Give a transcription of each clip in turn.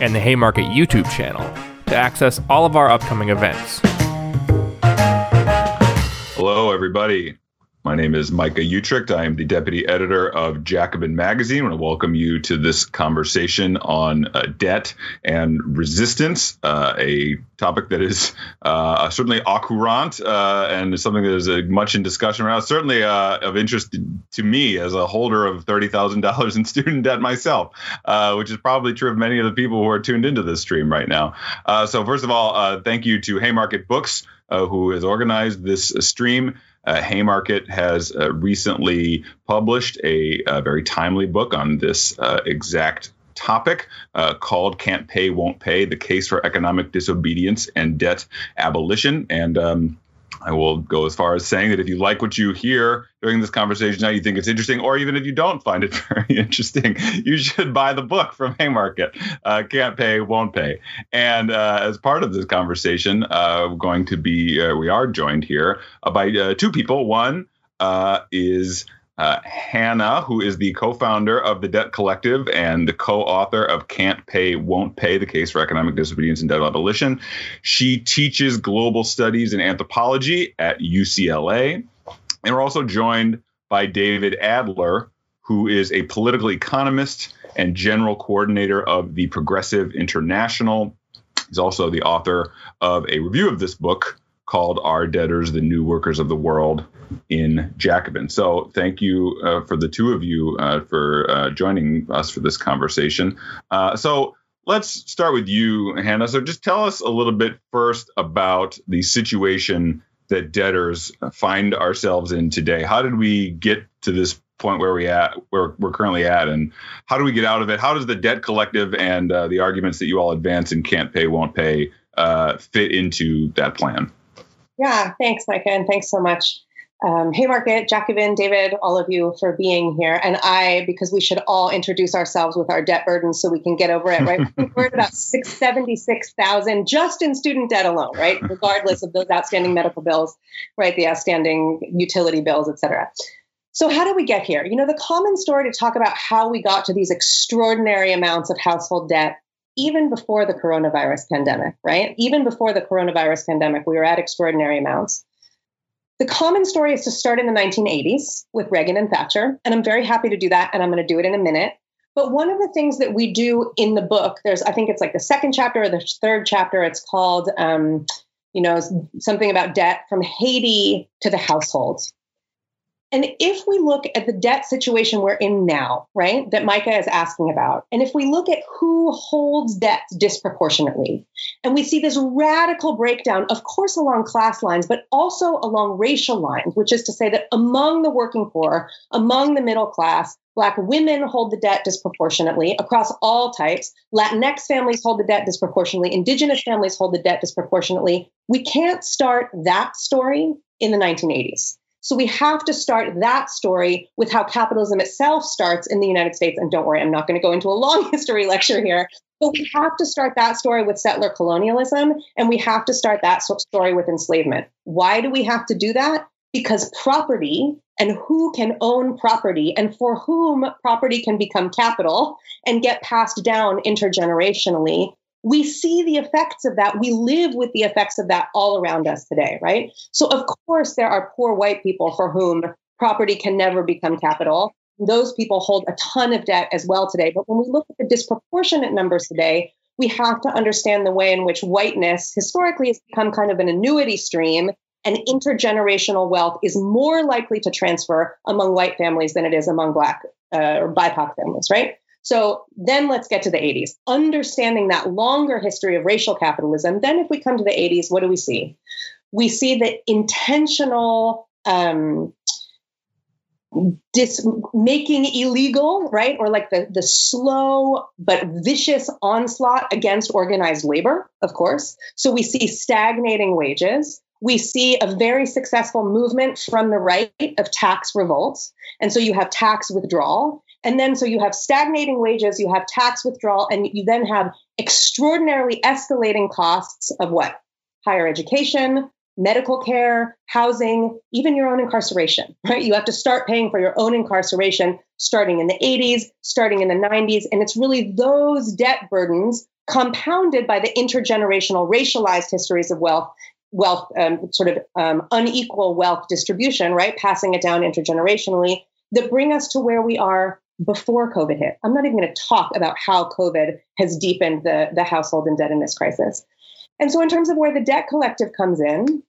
and the Haymarket YouTube channel to access all of our upcoming events. Hello, everybody. My name is Micah Uetricht. I am the deputy editor of Jacobin Magazine. I want to welcome you to this conversation on uh, debt and resistance, uh, a topic that is uh, certainly au courant uh, and something that is uh, much in discussion around. Certainly uh, of interest to me as a holder of $30,000 in student debt myself, which is probably true of many of the people who are tuned into this stream right now. so, first of all, thank you to Haymarket Books, who has organized this stream. Uh, Haymarket has uh, recently published a, a, very timely book on this uh, exact topic uh, called Can't Pay, Won't Pay The Case for Economic Disobedience and Debt Abolition. And um, I will go as far as saying that if you like what you hear during this conversation now, you think it's interesting, or even if you don't find it very interesting, you should buy the book from Haymarket. Uh, can't pay, won't pay. And uh, as part of this conversation, uh, we're going to be, uh, we are joined here by uh, two people. One uh, is uh, Hannah, who is the co founder of the Debt Collective and the co author of Can't Pay, Won't Pay The Case for Economic Disobedience and Debt Abolition. She teaches global studies and anthropology at UCLA. And we're also joined by David Adler, who is a political economist and general coordinator of the Progressive International. He's also the author of a review of this book called Our Debtors, the New Workers of the World in Jacobin. So thank you uh, for the two of you uh, for uh, joining us for this conversation. Uh, so let's start with you, Hannah. So just tell us a little bit first about the situation that debtors find ourselves in today. How did we get to this point where we at where we're currently at and how do we get out of it how does the debt collective and uh, the arguments that you all advance and can't pay won't pay uh, fit into that plan yeah, thanks, Micah, and thanks so much. Um, Haymarket, Jacobin, David, all of you for being here. And I, because we should all introduce ourselves with our debt burden so we can get over it, right? We're at about 676,000 just in student debt alone, right? Regardless of those outstanding medical bills, right? The outstanding utility bills, et cetera. So, how did we get here? You know, the common story to talk about how we got to these extraordinary amounts of household debt even before the coronavirus pandemic, right? Even before the coronavirus pandemic, we were at extraordinary amounts. The common story is to start in the 1980s with Reagan and Thatcher, and I'm very happy to do that, and I'm going to do it in a minute. But one of the things that we do in the book, there's, I think it's like the second chapter or the third chapter, it's called, um, you know, something about debt from Haiti to the household. And if we look at the debt situation we're in now, right, that Micah is asking about, and if we look at who holds debt disproportionately, and we see this radical breakdown, of course, along class lines, but also along racial lines, which is to say that among the working poor, among the middle class, Black women hold the debt disproportionately across all types. Latinx families hold the debt disproportionately. Indigenous families hold the debt disproportionately. We can't start that story in the 1980s. So we have to start that story with how capitalism itself starts in the United States. And don't worry, I'm not going to go into a long history lecture here, but we have to start that story with settler colonialism and we have to start that story with enslavement. Why do we have to do that? Because property and who can own property and for whom property can become capital and get passed down intergenerationally we see the effects of that. We live with the effects of that all around us today, right? So, of course, there are poor white people for whom property can never become capital. Those people hold a ton of debt as well today. But when we look at the disproportionate numbers today, we have to understand the way in which whiteness historically has become kind of an annuity stream and intergenerational wealth is more likely to transfer among white families than it is among black uh, or BIPOC families, right? So then let's get to the 80s. Understanding that longer history of racial capitalism, then if we come to the 80s, what do we see? We see the intentional um, dis- making illegal, right? Or like the, the slow but vicious onslaught against organized labor, of course. So we see stagnating wages. We see a very successful movement from the right of tax revolts. And so you have tax withdrawal. And then so you have stagnating wages, you have tax withdrawal, and you then have extraordinarily escalating costs of what? Higher education, medical care, housing, even your own incarceration, right? You have to start paying for your own incarceration starting in the 80s, starting in the 90s. And it's really those debt burdens compounded by the intergenerational racialized histories of wealth wealth um, sort of um, unequal wealth distribution right passing it down intergenerationally that bring us to where we are before covid hit i'm not even going to talk about how covid has deepened the, the household indebtedness crisis and so, in terms of where the debt collective comes in,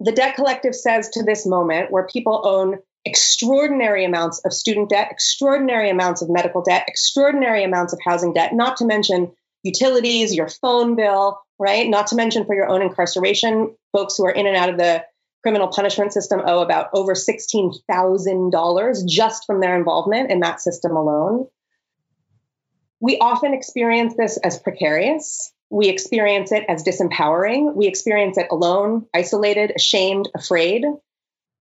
the debt collective says to this moment where people own extraordinary amounts of student debt, extraordinary amounts of medical debt, extraordinary amounts of housing debt, not to mention utilities, your phone bill, right? Not to mention for your own incarceration, folks who are in and out of the criminal punishment system owe about over $16,000 just from their involvement in that system alone. We often experience this as precarious. We experience it as disempowering. We experience it alone, isolated, ashamed, afraid.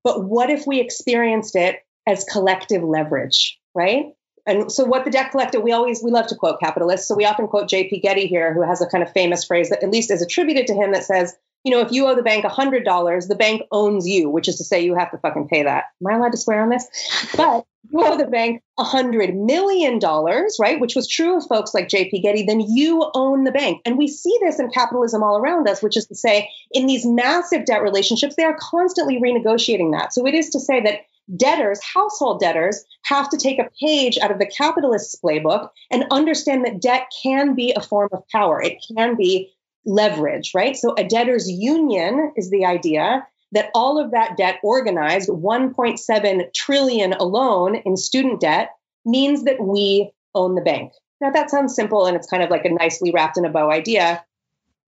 But what if we experienced it as collective leverage, right? And so what the debt collective, we always we love to quote capitalists. So we often quote J.P. Getty here, who has a kind of famous phrase that at least is attributed to him that says, you know, if you owe the bank $100, the bank owns you, which is to say you have to fucking pay that. Am I allowed to swear on this? But you owe the bank $100 million, right? Which was true of folks like JP Getty, then you own the bank. And we see this in capitalism all around us, which is to say, in these massive debt relationships, they are constantly renegotiating that. So it is to say that debtors, household debtors, have to take a page out of the capitalist's playbook and understand that debt can be a form of power. It can be leverage, right? So a debtor's union is the idea that all of that debt organized 1.7 trillion alone in student debt means that we own the bank. Now that sounds simple and it's kind of like a nicely wrapped in a bow idea.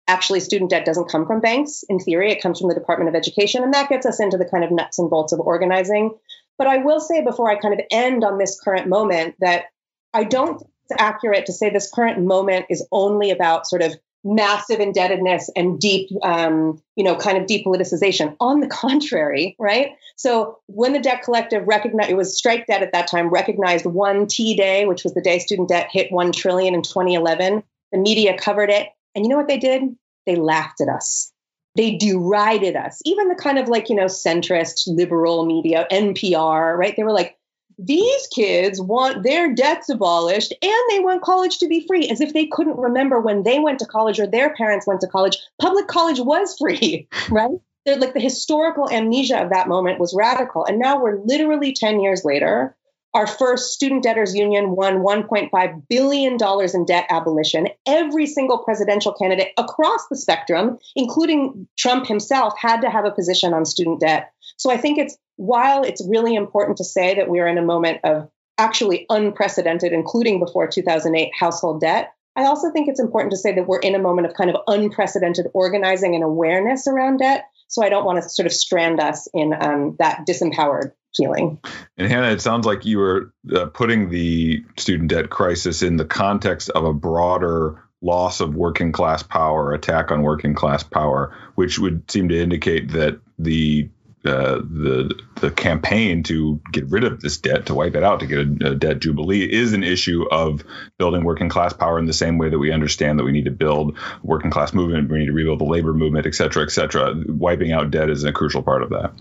Actually, student debt doesn't come from banks. In theory, it comes from the Department of Education, and that gets us into the kind of nuts and bolts of organizing. But I will say before I kind of end on this current moment that I don't think it's accurate to say this current moment is only about sort of massive indebtedness and deep, um, you know, kind of depoliticization. On the contrary, right? So when the debt collective recognized, it was strike debt at that time, recognized one T day, which was the day student debt hit 1 trillion in 2011. The media covered it. And you know what they did? They laughed at us. They derided us. Even the kind of like, you know, centrist liberal media, NPR, right? They were like, these kids want their debts abolished and they want college to be free as if they couldn't remember when they went to college or their parents went to college public college was free right They're, like the historical amnesia of that moment was radical and now we're literally 10 years later our first student debtors union won $1.5 billion in debt abolition. Every single presidential candidate across the spectrum, including Trump himself, had to have a position on student debt. So I think it's while it's really important to say that we are in a moment of actually unprecedented, including before 2008, household debt, I also think it's important to say that we're in a moment of kind of unprecedented organizing and awareness around debt. So I don't want to sort of strand us in um, that disempowered feeling. And Hannah, it sounds like you were uh, putting the student debt crisis in the context of a broader loss of working class power, attack on working class power, which would seem to indicate that the the the campaign to get rid of this debt, to wipe it out, to get a, a, debt jubilee, is an issue of building working class power in the same way that we understand that we need to build working class movement, we need to rebuild the labor movement, et cetera, et cetera. Wiping out debt is a crucial part of that.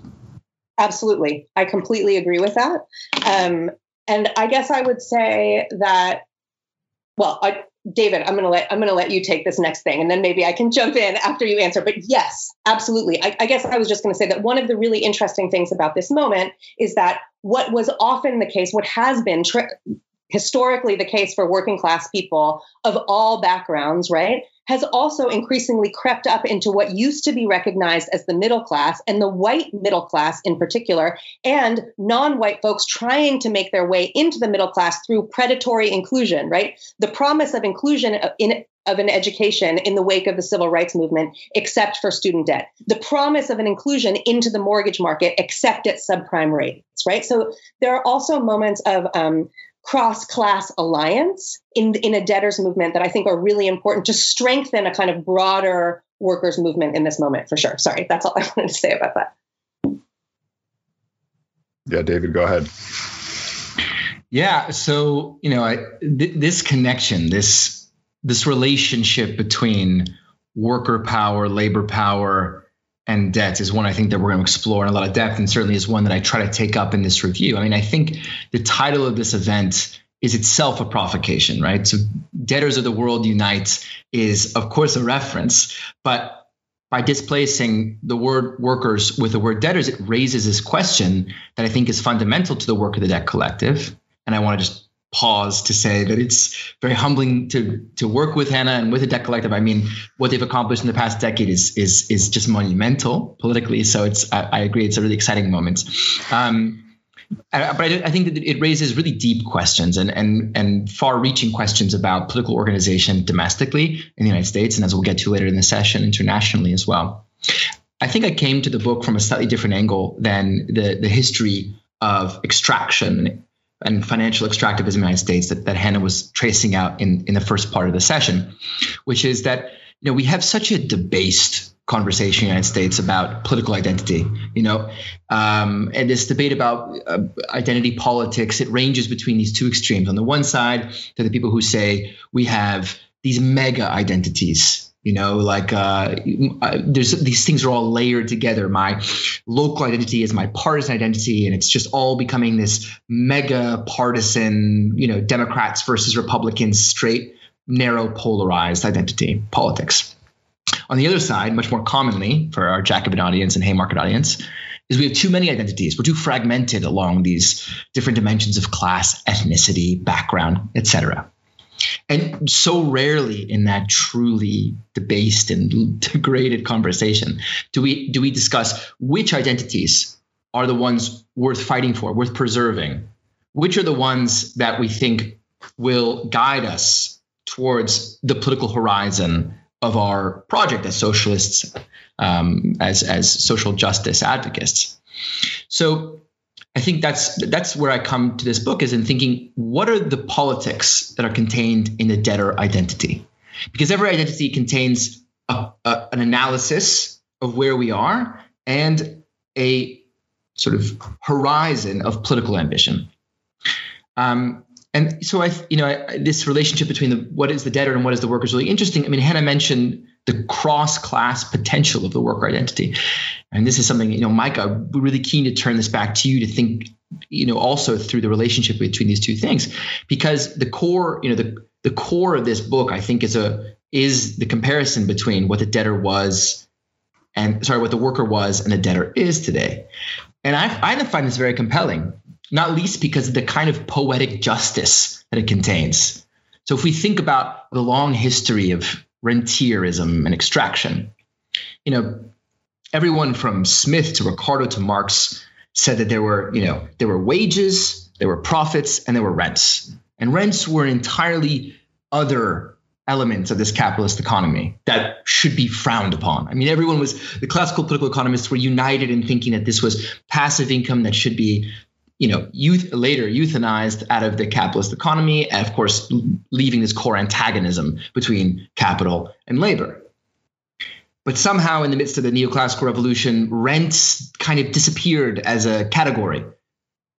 Absolutely. I completely agree with that. Um, and I guess I would say that, well, I, David, I'm gonna let I'm gonna let you take this next thing, and then maybe I can jump in after you answer. But yes, absolutely. I, I guess I was just gonna say that one of the really interesting things about this moment is that what was often the case, what has been tri- historically the case for working class people of all backgrounds, right, has also increasingly crept up into what used to be recognized as the middle class and the white middle class in particular, and non white folks trying to make their way into the middle class through predatory inclusion, right? The promise of inclusion in of an education in the wake of the civil rights movement, except for student debt. The promise of an inclusion into the mortgage market, except at subprime rates, right? So there are also moments of um, cross class alliance in, in a debtors movement that I think are really important to strengthen a kind of broader workers movement in this moment for sure. Sorry, that's all I wanted to say about that. Yeah, David, go ahead. Yeah, so you know, I, th- this connection, this this relationship between worker power, labor power, and debt is one I think that we're going to explore in a lot of depth, and certainly is one that I try to take up in this review. I mean, I think the title of this event is itself a provocation, right? So, debtors of the world unite is, of course, a reference, but by displacing the word workers with the word debtors, it raises this question that I think is fundamental to the work of the debt collective. And I want to just pause to say that it's very humbling to to work with Hannah and with the debt collective. I mean, what they've accomplished in the past decade is is is just monumental politically. So it's I, I agree, it's a really exciting moment. Um, but I, I, think that it raises really deep questions and and and far-reaching questions about political organization domestically in the United States, and as we'll get to later in the session, internationally as well. I think I came to the book from a slightly different angle than the the history of extraction and financial extractivism in the United States that, that Hannah was tracing out in, in the first part of the session, which is that you know we have such a debased conversation in the United States about political identity, you know, um, and this debate about uh, identity politics, it ranges between these two extremes. On the one side, there are the people who say we have these mega identities, you know, like uh, there's these things are all layered together. My local identity is my partisan identity, and it's just all becoming this mega partisan, you know, Democrats versus Republicans, straight, narrow, polarized identity politics. On the other side, much more commonly for our Jacobin audience and Haymarket audience, is we have too many identities. We're too fragmented along these different dimensions of class, ethnicity, background, etc. And so rarely in that truly debased and degraded conversation do we do we discuss which identities are the ones worth fighting for, worth preserving, which are the ones that we think will guide us towards the political horizon of our project as socialists, um, as as social justice advocates. So I think that's that's where I come to this book is in thinking what are the politics that are contained in the debtor identity, because every identity contains a, a, an analysis of where we are and a sort of horizon of political ambition. Um, and so I, you know, I, this relationship between the what is the debtor and what is the worker is really interesting. I mean, Hannah mentioned the cross-class potential of the worker identity, and this is something you know, Micah, we're really keen to turn this back to you to think, you know, also through the relationship between these two things, because the core, you know, the the core of this book, I think, is a is the comparison between what the debtor was and sorry, what the worker was and the debtor is today. And I, I find this very compelling not least because of the kind of poetic justice that it contains. So if we think about the long history of rentierism and extraction, you know, everyone from Smith to Ricardo to Marx said that there were, you know, there were wages, there were profits, and there were rents. And rents were entirely other elements of this capitalist economy that should be frowned upon. I mean, everyone was, the classical political economists were united in thinking that this was passive income that should be you know, youth later euthanized out of the capitalist economy, and of course, leaving this core antagonism between capital and labor. But somehow, in the midst of the neoclassical revolution, rents kind of disappeared as a category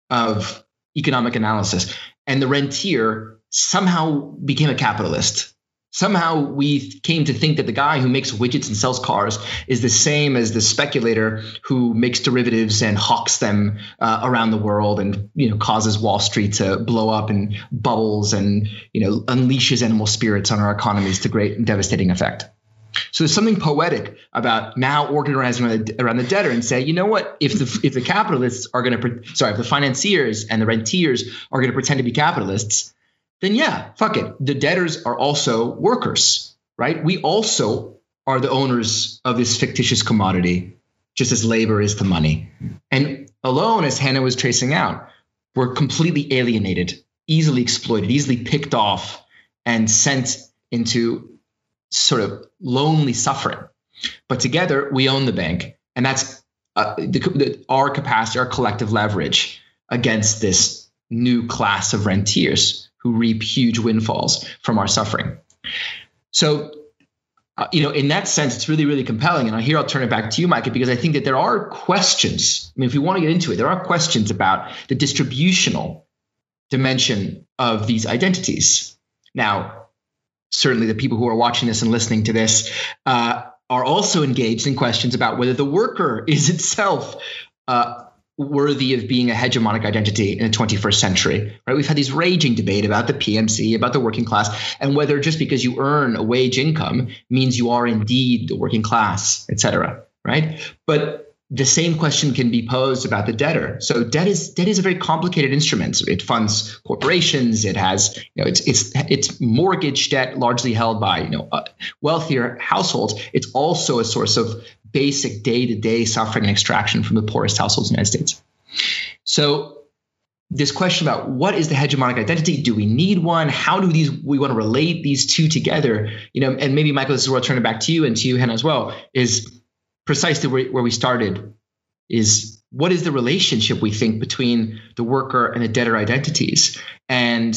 of economic analysis, and the rentier somehow became a capitalist Somehow we came to think that the guy who makes widgets and sells cars is the same as the speculator who makes derivatives and hawks them uh, around the world and you know causes Wall Street to blow up and bubbles and you know unleashes animal spirits on our economies to great and devastating effect. So there's something poetic about now organizing around the, around the debtor and say, you know what? If the if the capitalists are going to, sorry, if the financiers and the rentiers are going to pretend to be capitalists, then yeah, fuck it. The debtors are also workers, right? We also are the owners of this fictitious commodity, just as labor is the money. And alone, as Hannah was tracing out, we're completely alienated, easily exploited, easily picked off, and sent into sort of lonely suffering. But together we own the bank, and that's uh, the, the, our capacity, our collective leverage against this new class of rentiers who reap huge windfalls from our suffering. So, uh, you know, in that sense, it's really, really compelling. And here I'll turn it back to you, Micah, because I think that there are questions. I mean, if we want to get into it, there are questions about the distributional dimension of these identities. Now, certainly the people who are watching this and listening to this uh, are also engaged in questions about whether the worker is itself uh, worthy of being a hegemonic identity in the 21st century right? We've had this raging debate about the pmc about the working class and whether just because you earn a wage income means you are indeed the working class et cetera right? But the same question can be posed about the debtor. So debt is debt is a very complicated instrument. It funds corporations. It has you know it's it's it's mortgage debt largely held by you know uh, wealthier households. It's also a source of basic day to day suffering and extraction from the poorest households in the United States. So this question about what is the hegemonic identity? Do we need one? How do these we want to relate these two together? You know, and maybe Michael, this is where I'll turn it back to you and to you, Hannah, as well. Is precisely where, where we started is what is the relationship we think between the worker and the debtor identities? And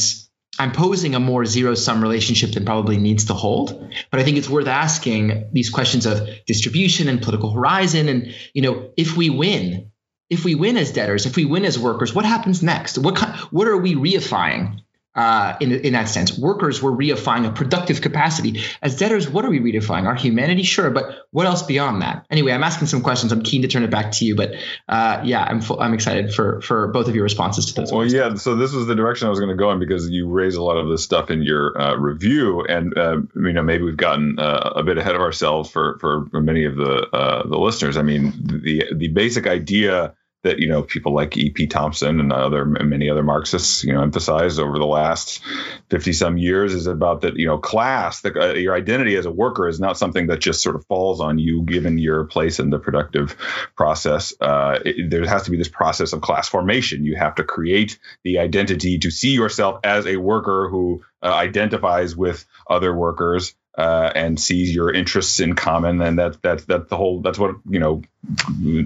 i'm posing a more zero sum relationship than probably needs to hold but i think it's worth asking these questions of distribution and political horizon and you know if we win if we win as debtors if we win as workers what happens next? What what are we reifying uh, in, in that sense. Workers were reifying a productive capacity. As debtors, what are we redefining? Our humanity, sure, but what else beyond that? Anyway, I'm asking some questions. I'm keen to turn it back to you, but uh, yeah, I'm full, I'm excited for for both of your responses to those. Well, yeah. So this was the direction I was going to go in because you raise a lot of this stuff in your uh, review, and uh, you know maybe we've gotten uh, a bit ahead of ourselves for for many of the uh, the listeners. I mean, the the basic idea that you know people like E.P. Thompson and other many other Marxists you know emphasized over the last fifty some years is about that you know class the, uh, your identity as a worker is not something that just sort of falls on you given your place in the productive process. Uh, it, there has to be this process of class formation. You have to create the identity to see yourself as a worker who uh, identifies with other workers uh, and sees your interests in common, and that that that the whole that's what you know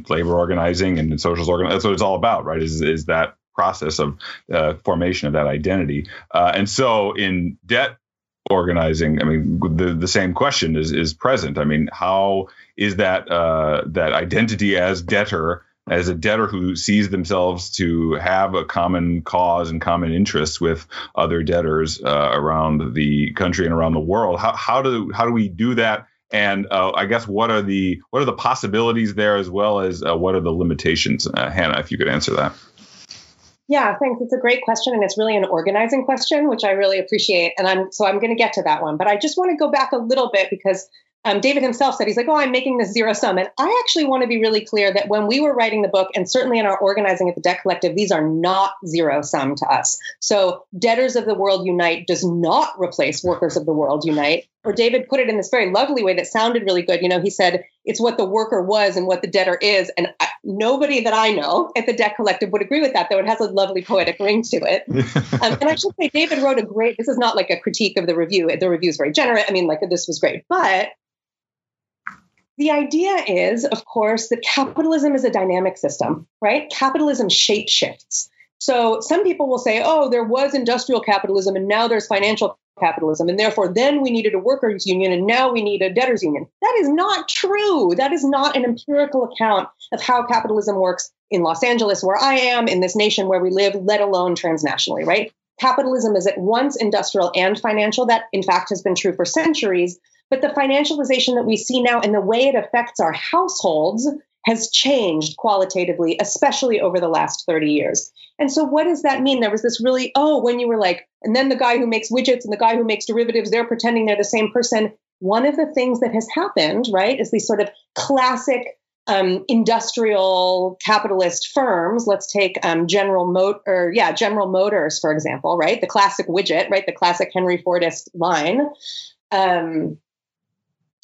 labor organizing and social organizing that's what it's all about, right? Is is that process of uh, formation of that identity, uh, and so in debt organizing, I mean the the same question is is present. I mean, how is that uh, that identity as debtor as a debtor who sees themselves to have a common cause and common interests with other debtors uh, around the country and around the world. How, how do how do we do that? And uh, I guess what are the what are the possibilities there as well as uh, what are the limitations? Uh, Hannah, if you could answer that. Yeah, thanks. It's a great question, and it's really an organizing question, which I really appreciate. And I'm so I'm going to get to that one, but I just want to go back a little bit because um, David himself said, he's like, oh, I'm making this zero sum. And I actually want to be really clear that when we were writing the book, and certainly in our organizing at the Debt Collective, these are not zero sum to us. So, Debtors of the World Unite does not replace Workers of the World Unite. Or David put it in this very lovely way that sounded really good. You know, he said, it's what the worker was and what the debtor is. And I, nobody that I know at the Debt Collective would agree with that, though it has a lovely poetic ring to it. um, and I should say, David wrote a great, this is not like a critique of the review. The review is very generous. I mean, like, this was great. But the idea is, of course, that capitalism is a dynamic system, right? Capitalism shape shifts. So some people will say, oh, there was industrial capitalism and now there's financial capitalism. And therefore, then we needed a workers' union and now we need a debtors' union. That is not true. That is not an empirical account of how capitalism works in Los Angeles, where I am, in this nation where we live, let alone transnationally, right? Capitalism is at once industrial and financial. That, in fact, has been true for centuries. But the financialization that we see now and the way it affects our households has changed qualitatively, especially over the last 30 years. And so, what does that mean? There was this really, oh, when you were like, and then the guy who makes widgets and the guy who makes derivatives, they're pretending they're the same person. One of the things that has happened, right, is these sort of classic um, industrial capitalist firms. Let's take um, General Motor, yeah, General Motors, for example, right? The classic widget, right? The classic Henry Fordist line. Um,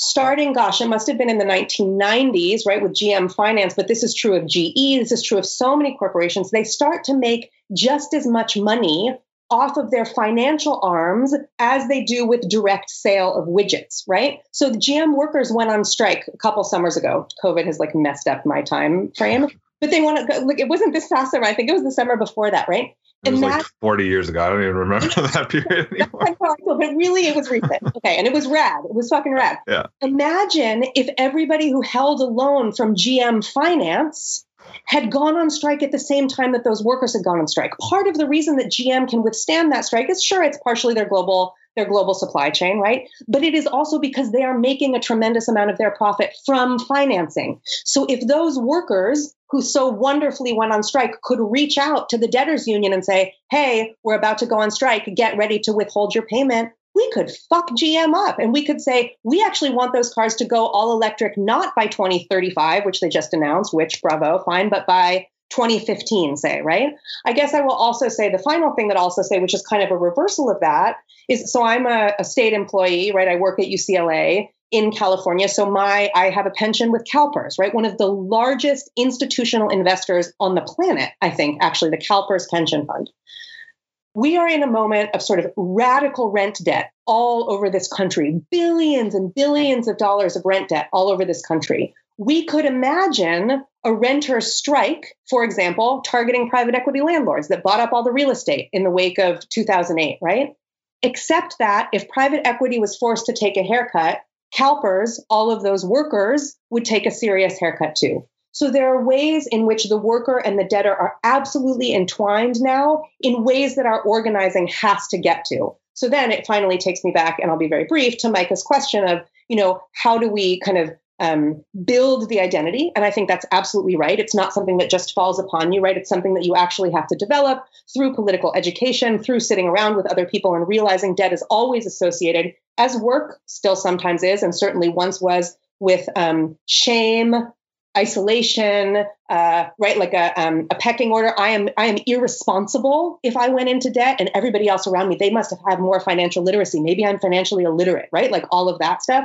starting, gosh, it must have been in the 1990s, right, with GM Finance, but this is true of GE, this is true of so many corporations. They start to make just as much money off of their financial arms as they do with direct sale of widgets, right? So the GM workers went on strike a couple summers ago. COVID has like messed up my time frame, but they want to like it wasn't this past summer. I think it was the summer before that, right? It was like 40 years ago. I don't even remember that period anymore. Oh, but really, it was recent. Okay. And it was rad. It was fucking rad. Yeah. Imagine if everybody who held a loan from GM Finance had gone on strike at the same time that those workers had gone on strike. Part of the reason that GM can withstand that strike is sure it's partially their global their global supply chain, right? But it is also because they are making a tremendous amount of their profit from financing. So if those workers who so wonderfully went on strike could reach out to the debtors union and say, "Hey, we're about to go on strike. Get ready to withhold your payment." we could fuck GM up and we could say, we actually want those cars to go all electric, not by 2035, which they just announced, which bravo, fine, but by 2015, say, right? I guess I will also say the final thing that I'll also say, which is kind of a reversal of that, is so I'm a, a state employee, right? I work at UCLA in California. So my I have a pension with CalPERS, right? One of the largest institutional investors on the planet, I think, actually, the CalPERS pension fund we are in a moment of sort of radical rent debt all over this country, billions and billions of dollars of rent debt all over this country. We could imagine a renter strike, for example, targeting private equity landlords that bought up all the real estate in the wake of 2008, right? Except that if private equity was forced to take a haircut, CalPERS, all of those workers, would take a serious haircut too. So there are ways in which the worker and the debtor are absolutely entwined now in ways that our organizing has to get to. So then it finally takes me back, and I'll be very brief, to Micah's question of, you know, how do we kind of um, build the identity? And I think that's absolutely right. It's not something that just falls upon you, right? It's something that you actually have to develop through political education, through sitting around with other people and realizing debt is always associated, as work still sometimes is, and certainly once was, with um, shame, isolation, uh, right? Like a, um, a pecking order. I am I am irresponsible if I went into debt, and everybody else around me they must have had more financial literacy. Maybe I'm financially illiterate, right? Like all of that stuff.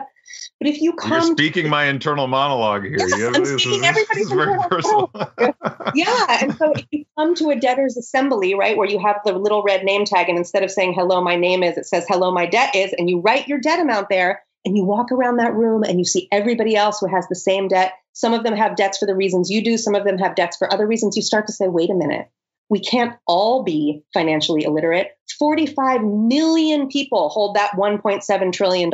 But if you come, you're speaking my internal monologue here. Yes, you I'm speaking is, everybody's very personal. yeah, and so if you come to a debtor's assembly, right, where you have the little red name tag, and instead of saying "Hello, my name is," it says "Hello, my debt is," and you write your debt amount there, and you walk around that room and you see everybody else who has the same debt. Some of them have debts for the reasons you do, some of them have debts for other reasons. You start to say, wait a minute, we can't all be financially illiterate. 45 million people hold that $1.7 trillion.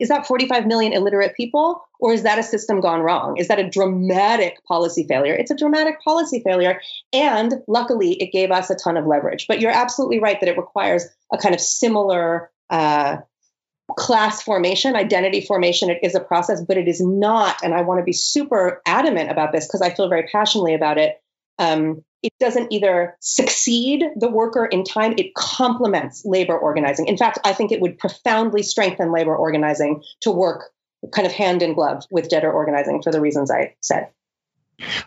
Is that 45 million illiterate people, or is that a system gone wrong? Is that a dramatic policy failure? It's a dramatic policy failure. And luckily, it gave us a ton of leverage. But you're absolutely right that it requires a kind of similar uh, class formation, identity formation, it is a process, but it is not, and I want to be super adamant about this because I feel very passionately about it. Um, it doesn't either succeed the worker in time, it complements labor organizing. In fact, I think it would profoundly strengthen labor organizing to work kind of hand in glove with debtor organizing for the reasons I said.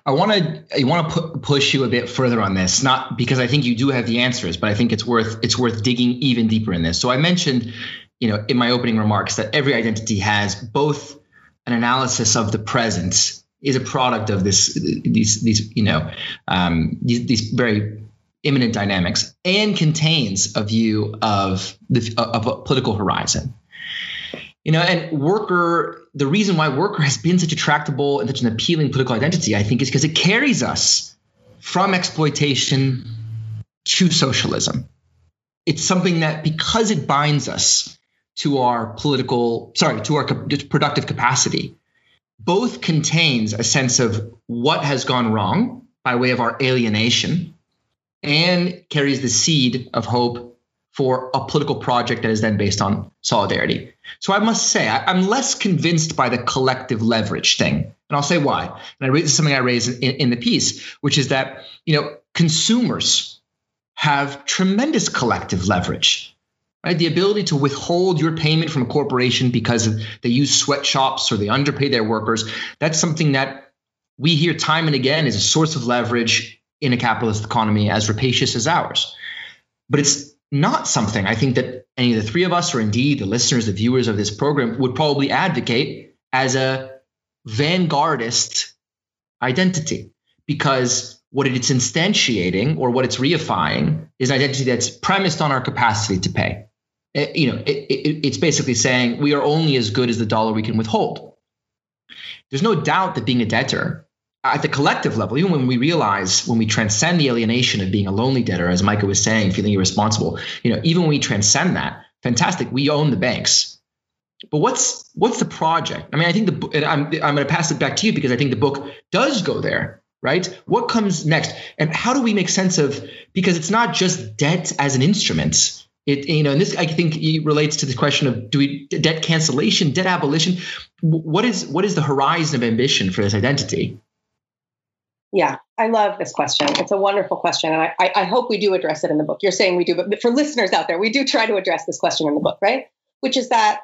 I want to I want to pu- push you a bit further on this, not because I think you do have the answers, but I think it's worth it's worth digging even deeper in this. So I mentioned you know, in my opening remarks that every identity has both an analysis of the present is a product of this these these you know um, these, these very imminent dynamics and contains a view of the of a political horizon. You know, and worker, the reason why worker has been such a tractable and such an appealing political identity, I think, is because it carries us from exploitation to socialism. It's something that because it binds us to our political, sorry, to our productive capacity, both contains a sense of what has gone wrong by way of our alienation and carries the seed of hope for a political project that is then based on solidarity. So I must say, I, am less convinced by the collective leverage thing. And I'll say why. And I raise, this is something I raise in, in the piece, which is that, you know, consumers have tremendous collective leverage right? The ability to withhold your payment from a corporation because they use sweatshops or they underpay their workers. That's something that we hear time and again is a source of leverage in a capitalist economy as rapacious as ours. But it's not something I think that any of the three of us, or indeed the listeners, the viewers of this program, would probably advocate as a vanguardist identity because what it's instantiating or what it's reifying is an identity that's premised on our capacity to pay. It, you know, it, it, it's basically saying we are only as good as the dollar we can withhold. There's no doubt that being a debtor at the collective level, even when we realize when we transcend the alienation of being a lonely debtor, as Micah was saying, feeling irresponsible, you know, even when we transcend that, fantastic, we own the banks. But what's what's the project? I mean, I think the I'm I'm going to pass it back to you because I think the book does go there, right? What comes next, and how do we make sense of because it's not just debt as an instrument. It you know, and this I think relates to the question of do we debt cancellation, debt abolition. What is what is the horizon of ambition for this identity? Yeah, I love this question. It's a wonderful question. And I, I, hope we do address it in the book. You're saying we do, but for listeners out there, we do try to address this question in the book, right? Which is that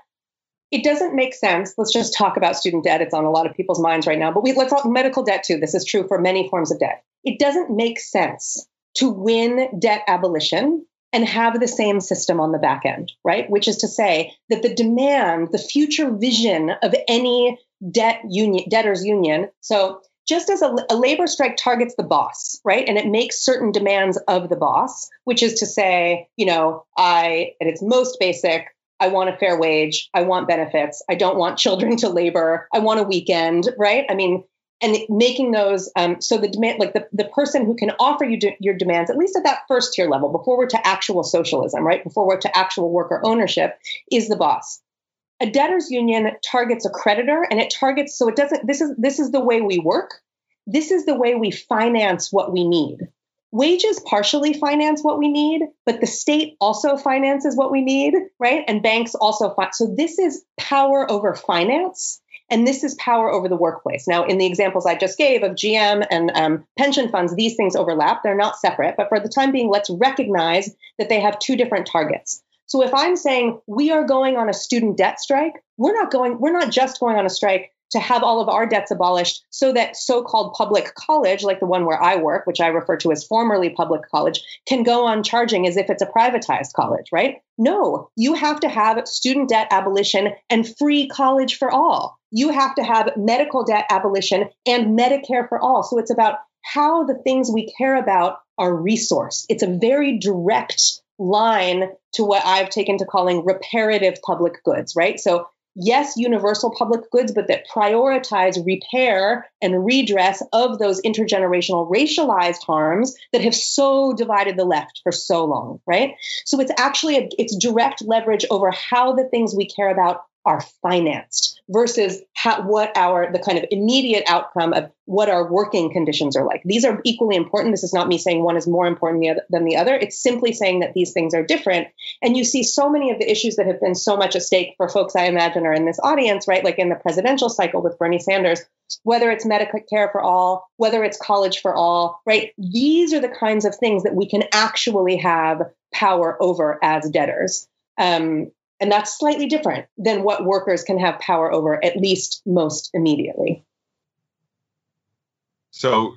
it doesn't make sense. Let's just talk about student debt. It's on a lot of people's minds right now, but we let's talk medical debt too. This is true for many forms of debt. It doesn't make sense to win debt abolition and have the same system on the back end, right? Which is to say that the demand, the future vision of any debt union, debtors union. So just as a, a, labor strike targets the boss, right? And it makes certain demands of the boss, which is to say, you know, I, at its most basic, I want a fair wage. I want benefits. I don't want children to labor. I want a weekend, right? I mean, and making those um, so the demand, like the, the person who can offer you de- your demands, at least at that first tier level, before we're to actual socialism, right? Before we're to actual worker ownership, is the boss. A debtors union targets a creditor and it targets so it doesn't this is this is the way we work. This is the way we finance what we need. Wages partially finance what we need but the state also finances what we need right? And banks also fi- so this is power over finance and this is power over the workplace. Now in the examples i just gave of gm and um, pension funds these things overlap. They're not separate but for the time being let's recognize that they have two different targets. So if I'm saying we are going on a student debt strike, we're not going, we're not just going on a strike to have all of our debts abolished so that so-called public college like the one where i work which i refer to as formerly public college can go on charging as if it's a privatized college right? No you have to have student debt abolition and free college for all you have to have medical debt abolition and medicare for all so it's about how the things we care about are resourced it's a very direct line to what I've taken to calling reparative public goods, right? So, yes, universal public goods, but that prioritize repair and redress of those intergenerational racialized harms that have so divided the left for so long, right? So it's actually a, it's direct leverage over how the things we care about are financed versus how, what our the kind of immediate outcome of what our working conditions are like. These are equally important. This is not me saying one is more important than the other. It's simply saying that these things are different. And you see so many of the issues that have been so much at stake for folks I imagine are in this audience, right? Like in the presidential cycle with Bernie Sanders, whether it's Medicare care for all, whether it's college for all, right? These are the kinds of things that we can actually have power over as debtors. Um, and that's slightly different than what workers can have power over, at least most immediately. So,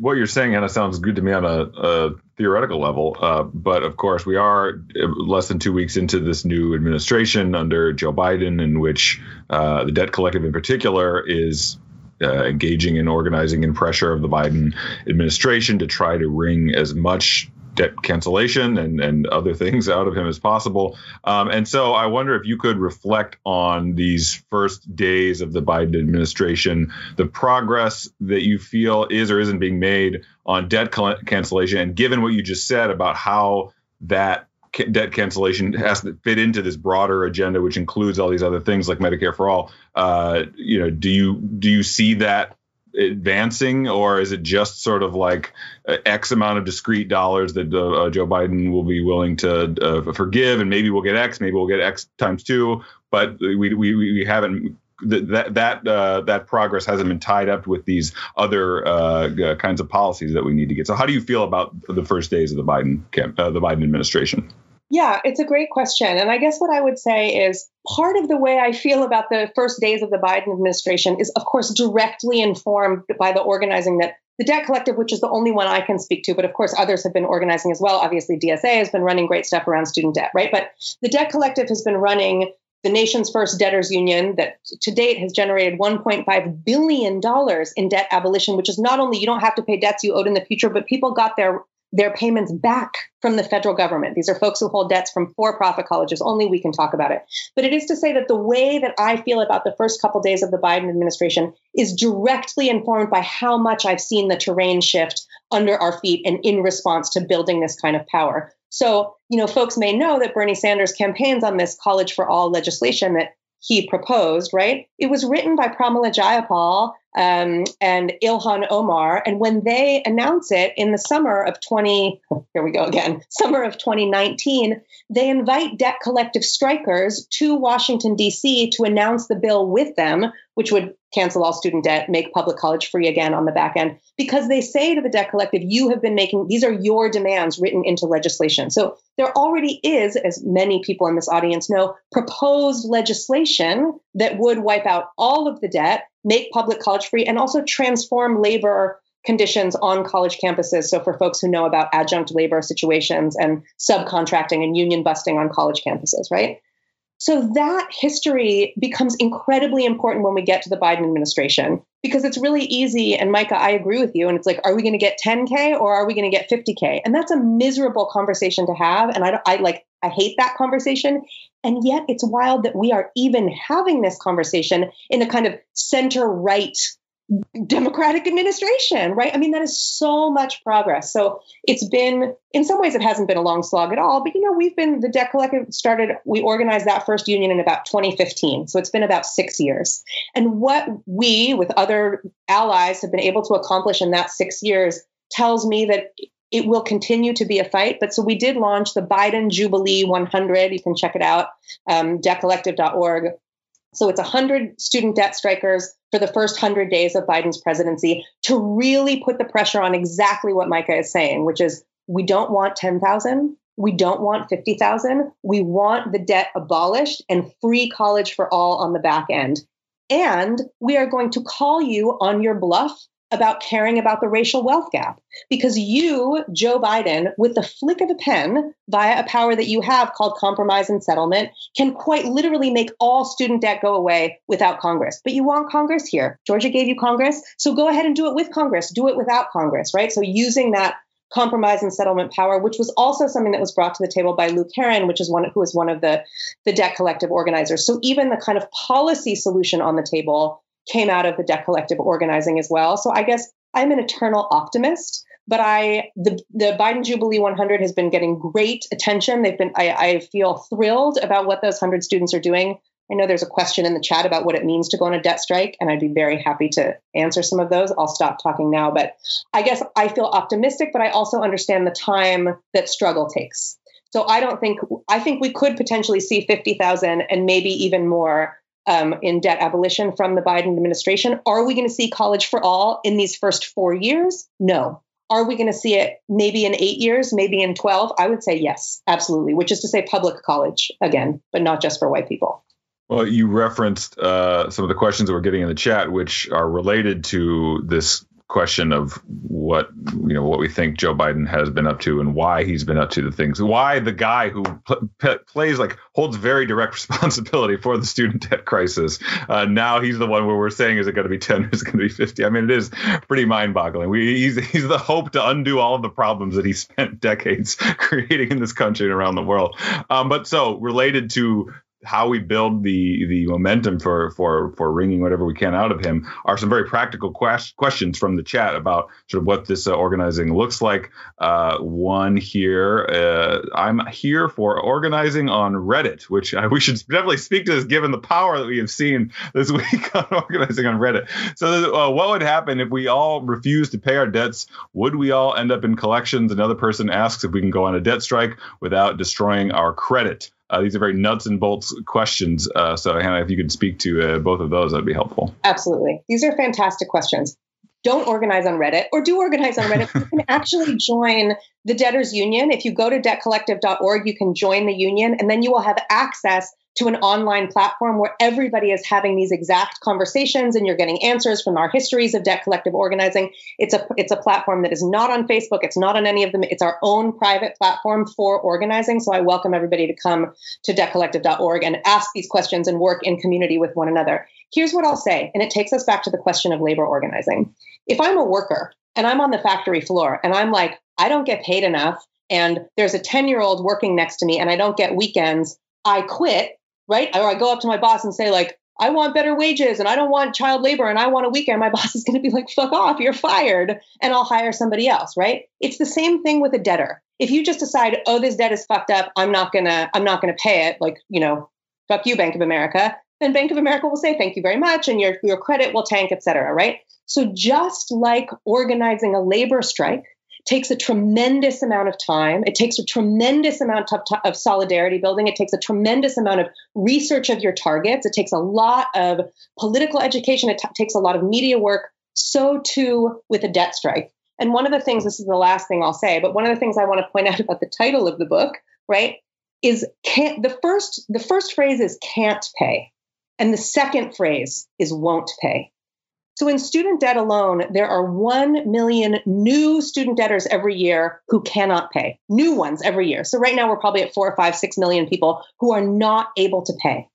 what you're saying, Hannah, sounds good to me on a, a theoretical level. Uh, but of course, we are less than two weeks into this new administration under Joe Biden, in which uh, the debt collective, in particular, is uh, engaging in organizing and pressure of the Biden administration to try to wring as much debt cancellation and, and other things out of him as possible. Um, and so I wonder if you could reflect on these first days of the Biden administration, the progress that you feel is or isn't being made on debt cancellation. And given what you just said about how that debt cancellation has to fit into this broader agenda, which includes all these other things like Medicare for all. Uh, you know, do you do you see that advancing, or is it just sort of like uh, X amount of discrete dollars that uh, uh, Joe Biden will be willing to uh, forgive, and maybe we'll get X, maybe we'll get X times two, but we we we haven't that that uh, that progress hasn't been tied up with these other uh, kinds of policies that we need to get. So, how do you feel about the first days of the Biden camp, the Biden administration? Yeah, it's a great question. And I guess what I would say is part of the way I feel about the first days of the Biden administration is, of course, directly informed by the organizing that the Debt Collective, which is the only one I can speak to, but of course others have been organizing as well. Obviously, DSA has been running great stuff around student debt, right? But the Debt Collective has been running the nation's first debtors union that to date has generated 1.5 billion dollars in debt abolition, which is not only you don't have to pay debts you owed in the future, but people got their their payments back from the federal government. These are folks who hold debts from for profit colleges. Only we can talk about it. But it is to say that the way that I feel about the first couple days of the Biden administration is directly informed by how much I've seen the terrain shift under our feet and in response to building this kind of power. So, you know, folks may know that Bernie Sanders campaigns on this college for all legislation that he proposed, right? It was written by Pramila Jayapal um, and Ilhan Omar. And when they announce it in the summer of 20, here we go again, summer of 2019, they invite debt collective strikers to Washington, D.C. to announce the bill with them, which would cancel all student debt, make public college free again on the back end, because they say to the debt collective, you have been making, these are your demands written into legislation. So there already is, as many people in this audience know, proposed legislation that would wipe out all of the debt make public college free, and also transform labor conditions on college campuses. So, for folks who know about adjunct labor situations and subcontracting and union busting on college campuses, right? So, that history becomes incredibly important when we get to the Biden administration because it's really easy. And Micah, I agree with you. And it's like, are we going to get 10K or are we going to get 50K? And that's a miserable conversation to have. And I, I like, I hate that conversation. And yet it's wild that we are even having this conversation in a kind of center right democratic administration, right? I mean, that is so much progress. So it's been, in some ways, it hasn't been a long slog at all. But, you know, we've been, the Debt Collective started, we organized that first union in about 2015. So it's been about six years. And what we, with other allies, have been able to accomplish in that six years tells me that it will continue to be a fight. But so we did launch the Biden Jubilee 100. You can check it out, um, debtcollective.org. So it's 100 student debt strikers for the first 100 days of Biden's presidency to really put the pressure on exactly what Micah is saying, which is we don't want 10,000. We don't want 50,000. We want the debt abolished and free college for all on the back end. And we are going to call you on your bluff about caring about the racial wealth gap because you, Joe Biden, with the flick of a pen via a power that you have called compromise and settlement, can quite literally make all student debt go away without Congress. But you want Congress here. Georgia gave you Congress, so go ahead and do it with Congress. Do it without Congress, right? So using that compromise and settlement power, which was also something that was brought to the table by Luke Herrine, which is one who is one of the the debt collective organizers. So even the kind of policy solution on the table came out of the debt collective organizing as well. So I guess I'm an eternal optimist. But I the the Biden Jubilee 100 has been getting great attention. They've been I, I feel thrilled about what those hundred students are doing. I know there's a question in the chat about what it means to go on a debt strike, and I'd be very happy to answer some of those. I'll stop talking now, but I guess I feel optimistic, but I also understand the time that struggle takes. So I don't think I think we could potentially see 50,000 and maybe even more um, in debt abolition from the Biden administration. Are we going to see college for all in these first four years? No. Are we going to see it maybe in eight years, maybe in 12? I would say yes, absolutely, which is to say public college again, but not just for white people. Well, you referenced uh, some of the questions that we're getting in the chat, which are related to this question of what you know what we think Joe Biden has been up to and why he's been up to the things. Why the guy who pl- plays like holds very direct responsibility for the student debt crisis. Uh, now he's the one where we're saying is it going to be 10 is it going to be 50? I mean it is pretty mind-boggling. We he's he's the hope to undo all of the problems that he spent decades creating in this country and around the world. Um, but so related to how we build the the momentum for for for wringing whatever we can out of him are some very practical quest- questions from the chat about sort of what this uh, organizing looks like. Uh, one here, uh, I'm here for organizing on Reddit, which I, we should definitely speak to this given the power that we have seen this week on organizing on Reddit. So, uh, what would happen if we all refuse to pay our debts? Would we all end up in collections? Another person asks if we can go on a debt strike without destroying our credit. Uh, these are very nuts and bolts questions. Uh, so, Hannah, if you could speak to uh, both of those, that'd be helpful. Absolutely. These are fantastic questions. Don't organize on Reddit or do organize on Reddit. you can actually join the debtors union. If you go to debtcollective.org, you can join the union and then you will have access to an online platform where everybody is having these exact conversations and you're getting answers from our histories of debt collective organizing. It's a it's a platform that is not on Facebook. It's not on any of them. It's our own private platform for organizing. So I welcome everybody to come to debtcollective.org and ask these questions and work in community with one another. Here's what I'll say, and it takes us back to the question of labor organizing. If I'm a worker and I'm on the factory floor and I'm like, I don't get paid enough, and there's a 10 year old working next to me and I don't get weekends, I quit, right? Or I go up to my boss and say, like, I want better wages and I don't want child labor and I want a weekend. My boss is going to be like, fuck off, you're fired, and I'll hire somebody else, right? It's the same thing with a debtor. If you just decide, oh, this debt is fucked up, I'm not gonna, I'm not gonna pay it, like, you know, fuck you, Bank of America, then Bank of America will say thank you very much and your, your credit will tank, et cetera, right? So just like organizing a labor strike, takes a tremendous amount of time. It takes a tremendous amount of, of, solidarity building. It takes a tremendous amount of research of your targets. It takes a lot of political education. It takes a lot of media work. So too with a debt strike. And one of the things, this is the last thing I'll say, but one of the things I want to point out about the title of the book, right, is can't the first the first phrase is can't pay. And the second phrase is won't pay. So in student debt alone, there are 1 million new student debtors every year who cannot pay, new ones every year. So right now we're probably at four or five, six million people who are not able to pay.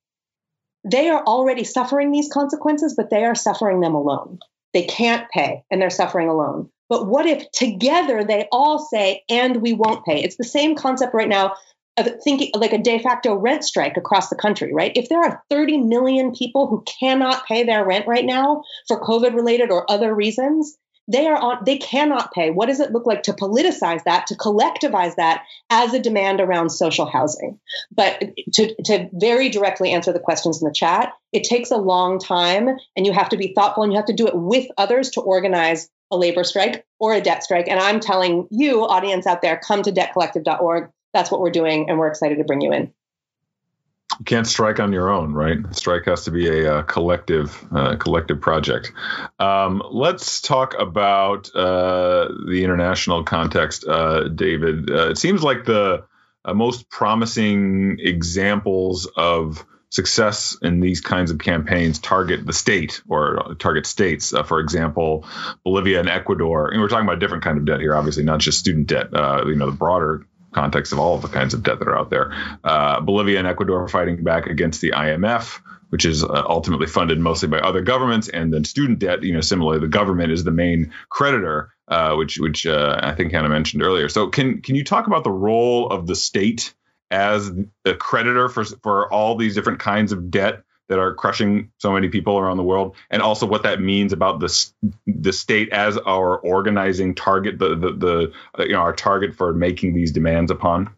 They are already suffering these consequences, but they are suffering them alone. They can't pay and they're suffering alone. But what if together they all say, and we won't pay? It's the same concept right now thinking like a de facto rent strike across the country, right? If there are 30 million people who cannot pay their rent right now for COVID related or other reasons, they are on they cannot pay. What does it look like to politicize that, to collectivize that as a demand around social housing? But to, to very directly answer the questions in the chat, it takes a long time and you have to be thoughtful and you have to do it with others to organize a labor strike or a debt strike. And I'm telling you, audience out there, come to debtcollective.org that's what we're doing, and we're excited to bring you in. You can't strike on your own, right? Strike has to be a, uh, collective, uh, collective project. Um, let's talk about uh, the international context, uh, David. Uh, it seems like the most promising examples of success in these kinds of campaigns target the state or target states. Uh, for example, Bolivia and Ecuador. And we're talking about a different kind of debt here, obviously, not just student debt. Uh, you know, the broader context of all of the kinds of debt that are out there. Uh, Bolivia and Ecuador are fighting back against the IMF, which is uh, ultimately funded mostly by other governments, and then student debt. You know, similarly, the government is the main creditor, uh, which which uh, I think Hannah mentioned earlier. So, can can you talk about the role of the state as a creditor for for all these different kinds of debt? That are crushing so many people around the world, and also what that means about the the state as our organizing target, the the, the you know our target for making these demands upon.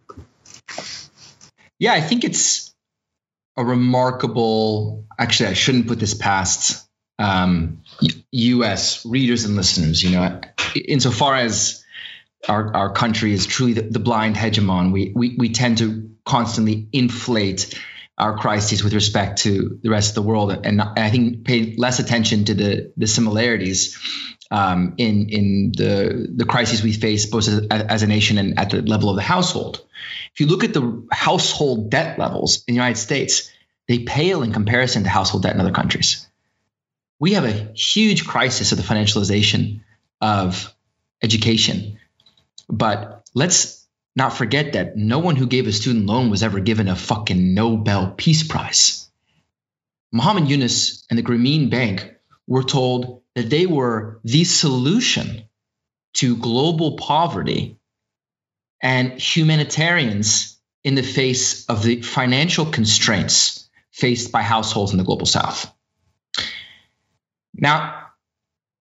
Yeah, I think it's a remarkable. Actually, I shouldn't put this past um, U.S. readers and listeners. You know, insofar as our, our country is truly the, the blind hegemon, we, we we tend to constantly inflate our crises with respect to the rest of the world, and, and I think pay less attention to the the similarities um, in in the the crises we face both as, as, a nation and at the level of the household. If you look at the household debt levels in the United States, they pale in comparison to household debt in other countries. We have a huge crisis of the financialization of education, but let's not forget that no one who gave a student loan was ever given a fucking Nobel Peace Prize. Muhammad Yunus and the Grameen Bank were told that they were the solution to global poverty and humanitarians in the face of the financial constraints faced by households in the global south. Now,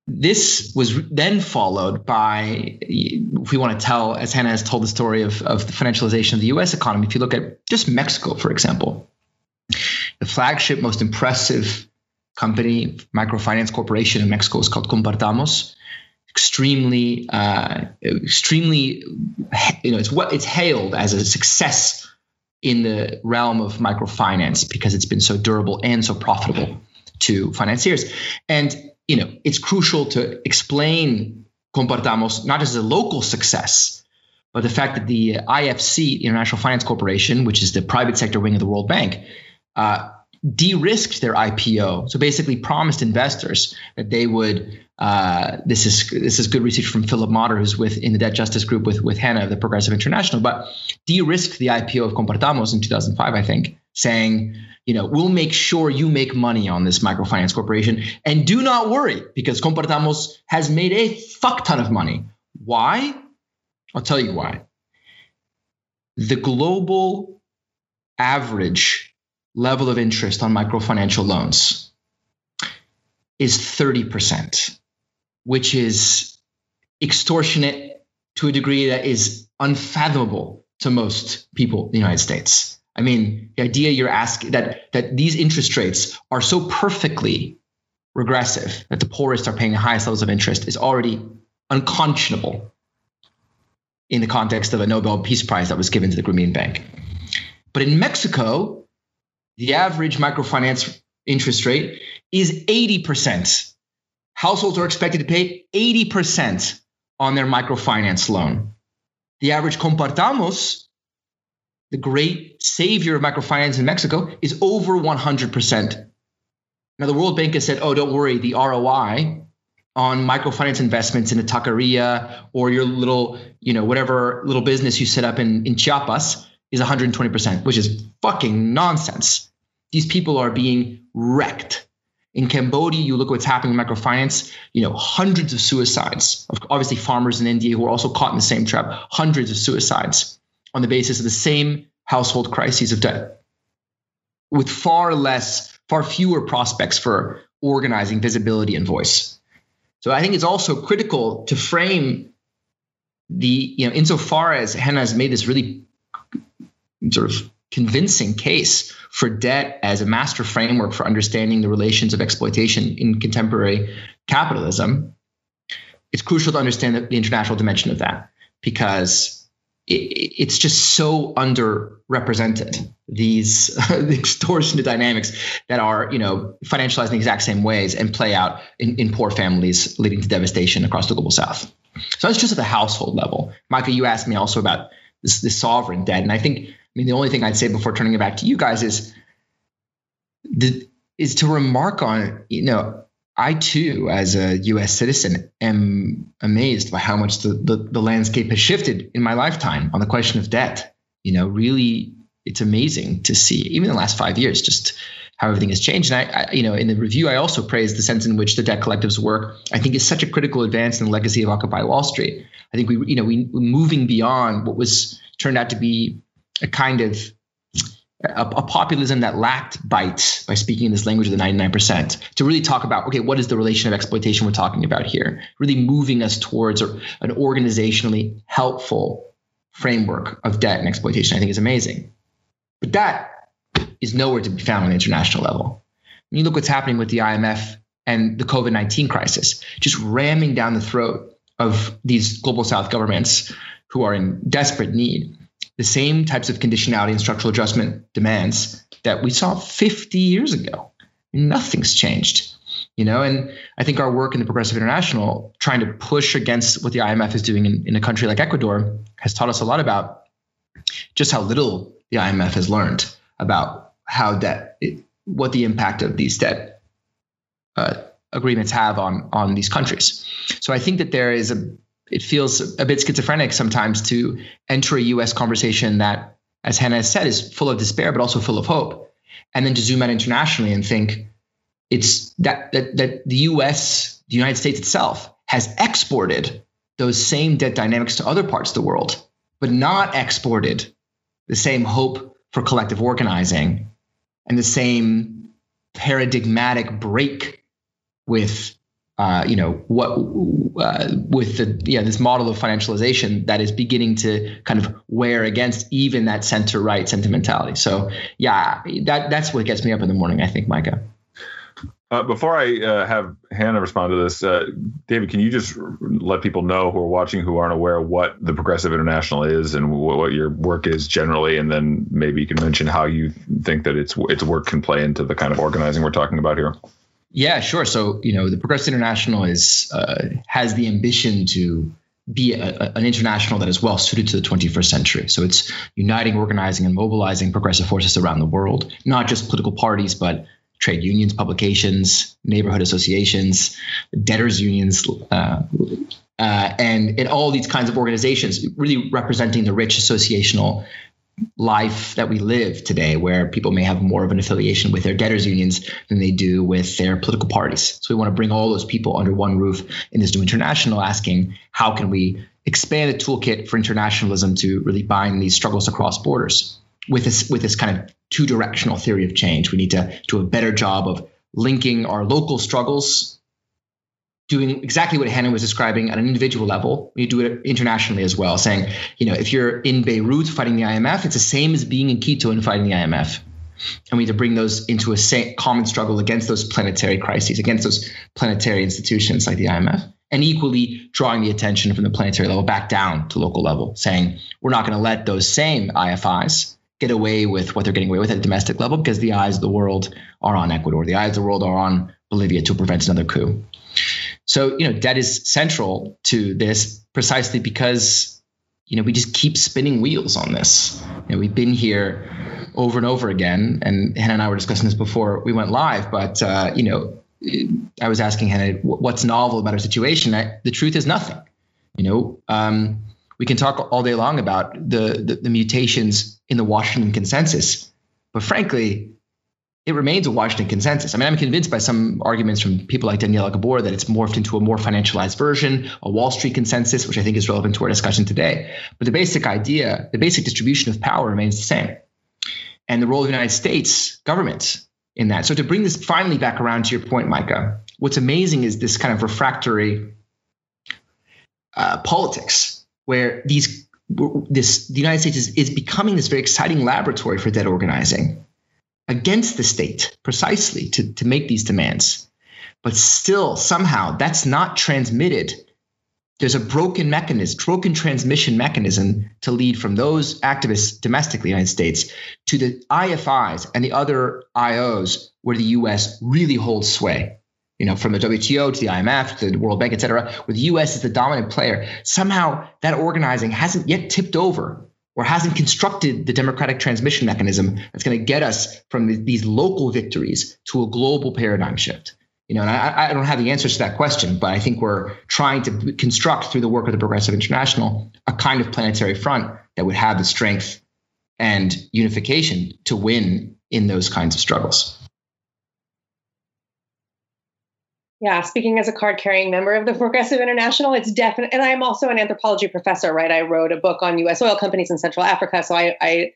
this was then followed by, if we want to tell, as Hannah has told the story of, of the financialization of the US economy, if you look at just Mexico, for example, the flagship, most impressive company, microfinance corporation in Mexico is called Compartamos. Extremely, uh, extremely, you know, it's what it's hailed as a success in the realm of microfinance because it's been so durable and so profitable to financiers. And you know, it's crucial to explain Compartamos not as a local success, but the fact that the IFC, International Finance Corporation, which is the private sector wing of the World Bank, uh, de-risked their IPO. So basically, promised investors that they would. Uh, this is this is good research from Philip Mader, who's with in the debt justice group with with Hannah of the Progressive International, but de-risked the IPO of Compartamos in 2005, I think, saying, you know, we'll make sure you make money on this microfinance corporation, and do not worry because Compartamos has made a fuck ton of money. Why? I'll tell you why. The global average level of interest on microfinancial loans is 30%, which is extortionate to a degree that is unfathomable to most people in the United States. I mean, the idea you're asking that that these interest rates are so perfectly regressive that the poorest are paying the highest levels of interest is already unconscionable in the context of a Nobel Peace Prize that was given to the Grameen Bank. But in Mexico, the average microfinance interest rate is 80%. Households are expected to pay 80% on their microfinance loan. The average compartamos, the great savior of microfinance in Mexico, is over 100%. Now, the World Bank has said, oh, don't worry, the ROI on microfinance investments in a taqueria or your little, you know, whatever little business you set up in, in Chiapas is 120%, which is fucking nonsense. These people are being wrecked. In Cambodia, you look at what's happening in microfinance, you know, hundreds of suicides. Obviously, farmers in India who are also caught in the same trap, hundreds of suicides on the basis of the same household crises of debt, with far less, far fewer prospects for organizing visibility and voice. So I think it's also critical to frame the, you know, insofar as Hannah has made this really sort of convincing case for debt as a master framework for understanding the relations of exploitation in contemporary capitalism, it's crucial to understand the, international dimension of that because it's just so underrepresented. These the extortionate dynamics that are, you know, financialized in the exact same ways and play out in, in poor families, leading to devastation across the global south. So that's just at the household level. Micah, you asked me also about this, this sovereign debt, and I think I mean, the only thing I'd say before turning it back to you guys is the, is to remark on, you know, I too, as a U.S. citizen, am amazed by how much the, the, the landscape has shifted in my lifetime on the question of debt. You know, really, it's amazing to see, even in the last five years, just how everything has changed. And I, I, you know, in the review, I also praised the sense in which the debt collectives work. I think is such a critical advance in the legacy of Occupy Wall Street. I think we, you know, we moving beyond what was turned out to be a kind of a, a, populism that lacked bite by speaking this language of the 99% to really talk about okay what is the relation of exploitation we're talking about here? Really moving us towards an organizationally helpful framework of debt and exploitation i think is amazing. But that is nowhere to be found on the international level. When you look what's happening with the imf and the covid-19 crisis just ramming down the throat of these global south governments who are in desperate need the same types of conditionality and structural adjustment demands that we saw 50 years ago. Nothing's changed. You know, and I think our work in the Progressive International, trying to push against what the IMF is doing in, in a country like Ecuador, has taught us a lot about just how little the IMF has learned about how debt, what the impact of these debt uh, agreements have on on these countries. So I think that there is a it feels a bit schizophrenic sometimes to enter a US conversation that, as Hannah has said, is full of despair, but also full of hope. And then to zoom out internationally and think it's that, that, that the US, the United States itself, has exported those same debt dynamics to other parts of the world, but not exported the same hope for collective organizing and the same paradigmatic break with uh, you know what uh, with the yeah this model of financialization that is beginning to kind of wear against even that center right sentimentality. So yeah, that that's what gets me up in the morning. I think, Micah. Uh, before I uh, have Hannah respond to this, uh, David, can you just let people know who are watching who aren't aware what the Progressive International is and what, what your work is generally, and then maybe you can mention how you think that its its work can play into the kind of organizing we're talking about here. Yeah, sure. So you know, the Progressive International is uh, has the ambition to be a, a, an international that is well suited to the 21st century. So it's uniting, organizing, and mobilizing progressive forces around the world, not just political parties, but trade unions, publications, neighborhood associations, debtors unions, uh, uh, and, and all these kinds of organizations, really representing the rich associational life that we live today, where people may have more of an affiliation with their debtors unions than they do with their political parties. So we want to bring all those people under one roof in this new international, asking how can we expand the toolkit for internationalism to really bind these struggles across borders with this with this kind of two directional theory of change. We need to do a better job of linking our local struggles, doing exactly what Hannah was describing at an individual level. We do it internationally as well, saying, you know, if you're in Beirut fighting the IMF, it's the same as being in Quito and fighting the IMF. And we need to bring those into a common struggle against those planetary crises, against those planetary institutions like the IMF, and equally drawing the attention from the planetary level back down to local level, saying we're not going to let those same IFIs get away with what they're getting away with at a domestic level because the eyes of the world are on Ecuador, the eyes of the world are on Bolivia to prevent another coup. So, you know, debt is central to this precisely because, you know, we just keep spinning wheels on this. You know, we've been here over and over again, and Hannah and I were discussing this before we went live, but, uh, you know, I was asking Hannah, what's novel about our situation? I, the truth is nothing. You know, um, we can talk all day long about the, the, the mutations in the Washington consensus, but frankly, it remains a Washington consensus. I mean, I'm convinced by some arguments from people like Daniela Gabor that it's morphed into a more financialized version, a Wall Street consensus, which I think is relevant to our discussion today. But the basic idea, the basic distribution of power remains the same. And the role of the United States government in that. So to bring this finally back around to your point, Micah, what's amazing is this kind of refractory uh, politics where these this the United States is, is becoming this very exciting laboratory for debt organizing against the state precisely to, to make these demands. But still, somehow, that's not transmitted. There's a broken mechanism, broken transmission mechanism to lead from those activists domestically in the United States to the IFIs and the other IOs where the US really holds sway you know, from the WTO to the IMF to the World Bank, et cetera, where the U.S. is the dominant player, somehow that organizing hasn't yet tipped over or hasn't constructed the democratic transmission mechanism that's going to get us from the, these local victories to a global paradigm shift. You know, and I, I, don't have the answers to that question, but I think we're trying to construct through the work of the Progressive International a kind of planetary front that would have the strength and unification to win in those kinds of struggles. Yeah, speaking as a card carrying member of the Progressive International, it's definitely, and I am also an anthropology professor, right? I wrote a book on US oil companies in Central Africa. So I, I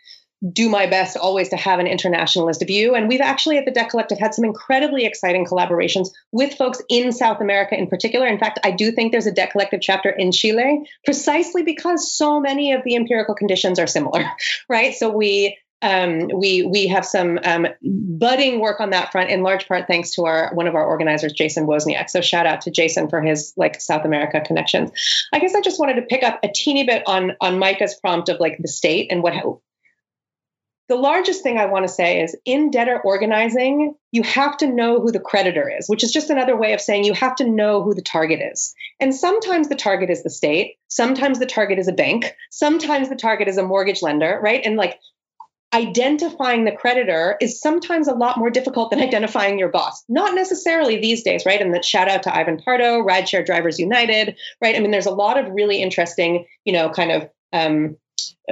do my best always to have an internationalist view. And we've actually at the Debt Collective had some incredibly exciting collaborations with folks in South America in particular. In fact, I do think there's a Debt Collective chapter in Chile precisely because so many of the empirical conditions are similar, right? So we um, we we have some um, budding work on that front in large part thanks to our one of our organizers jason wozniak. So shout out to jason for his like south america connections. I guess i just wanted to pick up a teeny bit on on micah's prompt of like the state and what the largest thing i want to say is in debtor organizing you have to know who the creditor is which is just another way of saying you have to know who the target is. And sometimes the target is the state sometimes the target is a bank sometimes the target is a mortgage lender right? And like identifying the creditor is sometimes a lot more difficult than identifying your boss. Not necessarily these days, right? And that shout out to Ivan Pardo, Rideshare Drivers United, right? I mean, there's a lot of really interesting, you know, kind of um,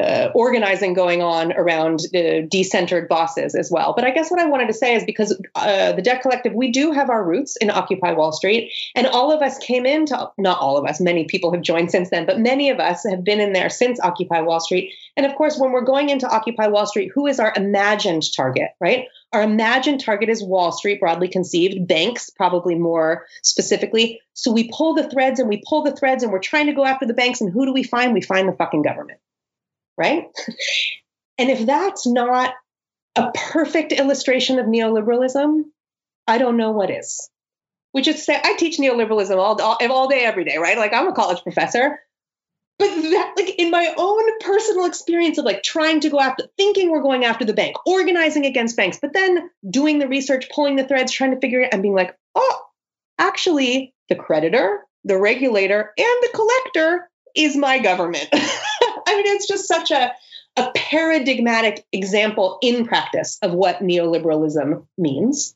uh, organizing going on around uh, decentered bosses as well. But I guess what I wanted to say is because uh, the Debt Collective, we do have our roots in Occupy Wall Street, and all of us came into not all of us, many people have joined since then, but many of us have been in there since Occupy Wall Street. And of course, when we're going into Occupy Wall Street, who is our imagined target, right? Our imagined target is Wall Street, broadly conceived, banks, probably more specifically. So we pull the threads and we pull the threads and we're trying to go after the banks. And who do we find? We find the fucking government right? And if that's not a perfect illustration of neoliberalism, I don't know what is. Which is say I teach neoliberalism all, all, all day, every day, right? Like I'm a college professor. But that, like in my own personal experience of like trying to go after, thinking we're going after the bank, organizing against banks, but then doing the research, pulling the threads, trying to figure it, out, and being like, oh, actually, the creditor, the regulator, and the collector is my government. I mean, it's just such a, a paradigmatic example in practice of what neoliberalism means.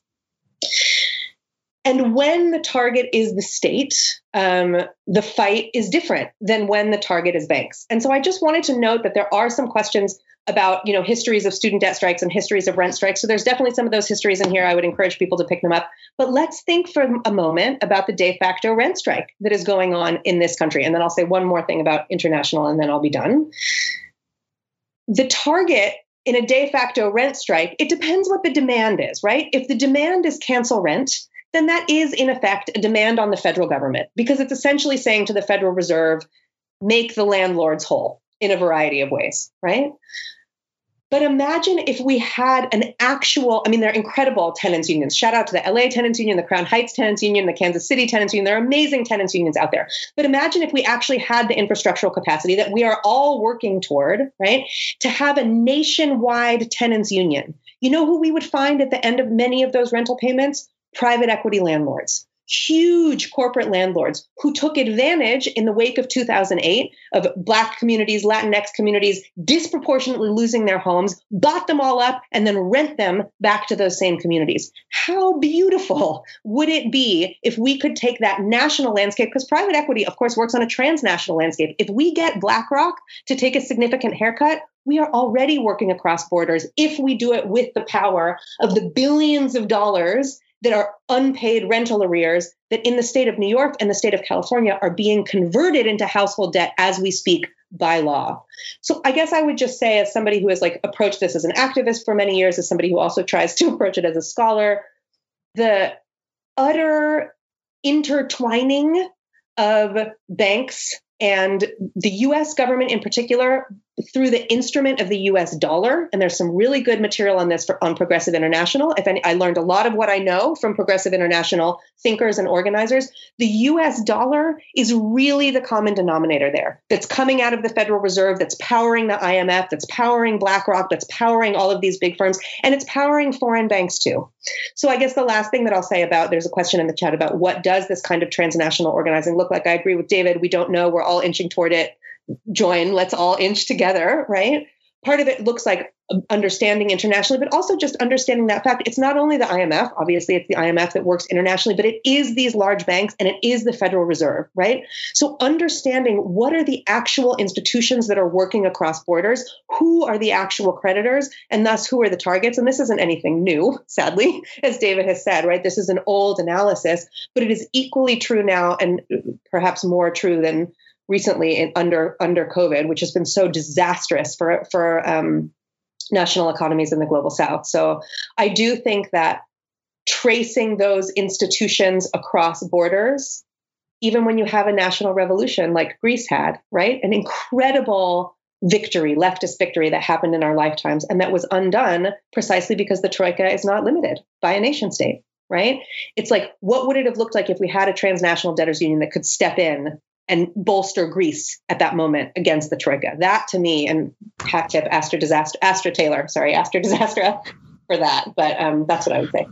And when the target is the state, um, the fight is different than when the target is banks. And so I just wanted to note that there are some questions about you know histories of student debt strikes and histories of rent strikes. So there's definitely some of those histories in here. I would encourage people to pick them up. But let's think for a moment about the de facto rent strike that is going on in this country. And then I'll say one more thing about international, and then I'll be done. The target in a de facto rent strike, it depends what the demand is, right? If the demand is cancel rent, then that is in effect a demand on the federal government because it's essentially saying to the Federal Reserve, make the landlords whole in a variety of ways, right? But imagine if we had an actual, I mean, they're incredible tenants unions. Shout out to the LA Tenants Union, the Crown Heights Tenants Union, the Kansas City Tenants Union. There are amazing tenants unions out there. But imagine if we actually had the infrastructural capacity that we are all working toward, right? To have a nationwide tenants union. You know who we would find at the end of many of those rental payments? Private equity landlords huge corporate landlords who took advantage in the wake of 2008 of black communities, Latinx communities disproportionately losing their homes, bought them all up, and then rent them back to those same communities. How beautiful would it be if we could take that national landscape? Because private equity, of course, works on a transnational landscape. If we get BlackRock to take a significant haircut, we are already working across borders if we do it with the power of the billions of dollars that are unpaid rental arrears that in the state of New York and the state of California are being converted into household debt as we speak by law. So I guess I would just say as somebody who has like approached this as an activist for many years as somebody who also tries to approach it as a scholar the utter intertwining of banks and the US government in particular through the instrument of the US dollar and there's some really good material on this for on Progressive International. If any, I learned a lot of what I know from Progressive International thinkers and organizers. The US dollar is really the common denominator there. That's coming out of the Federal Reserve that's powering the IMF that's powering BlackRock that's powering all of these big firms and it's powering foreign banks too. So I guess the last thing that I'll say about there's a question in the chat about what does this kind of transnational organizing look like? I agree with David. We don't know. We're all inching toward it join let's all inch together right? Part of it looks like understanding internationally but also just understanding that fact it's not only the imf obviously it's the imf that works internationally but it is these large banks and it is the federal reserve right? So understanding what are the actual institutions that are working across borders who are the actual creditors and thus who are the targets and this isn't anything new sadly as david has said right? This is an old analysis but it is equally true now and perhaps more true than recently in, under under COVID, which has been so disastrous for for um, national economies in the global South. So I do think that tracing those institutions across borders, even when you have a national revolution like Greece had, right, an incredible victory, leftist victory that happened in our lifetimes, and that was undone precisely because the troika is not limited by a nation state right? It's like, what would it have looked like if we had a transnational debtors union that could step in and bolster Greece at that moment against the Troika. That to me, and hat tip Astra Disaster, Astra Taylor, sorry, Astra Disaster for that. But um, that's what I would say.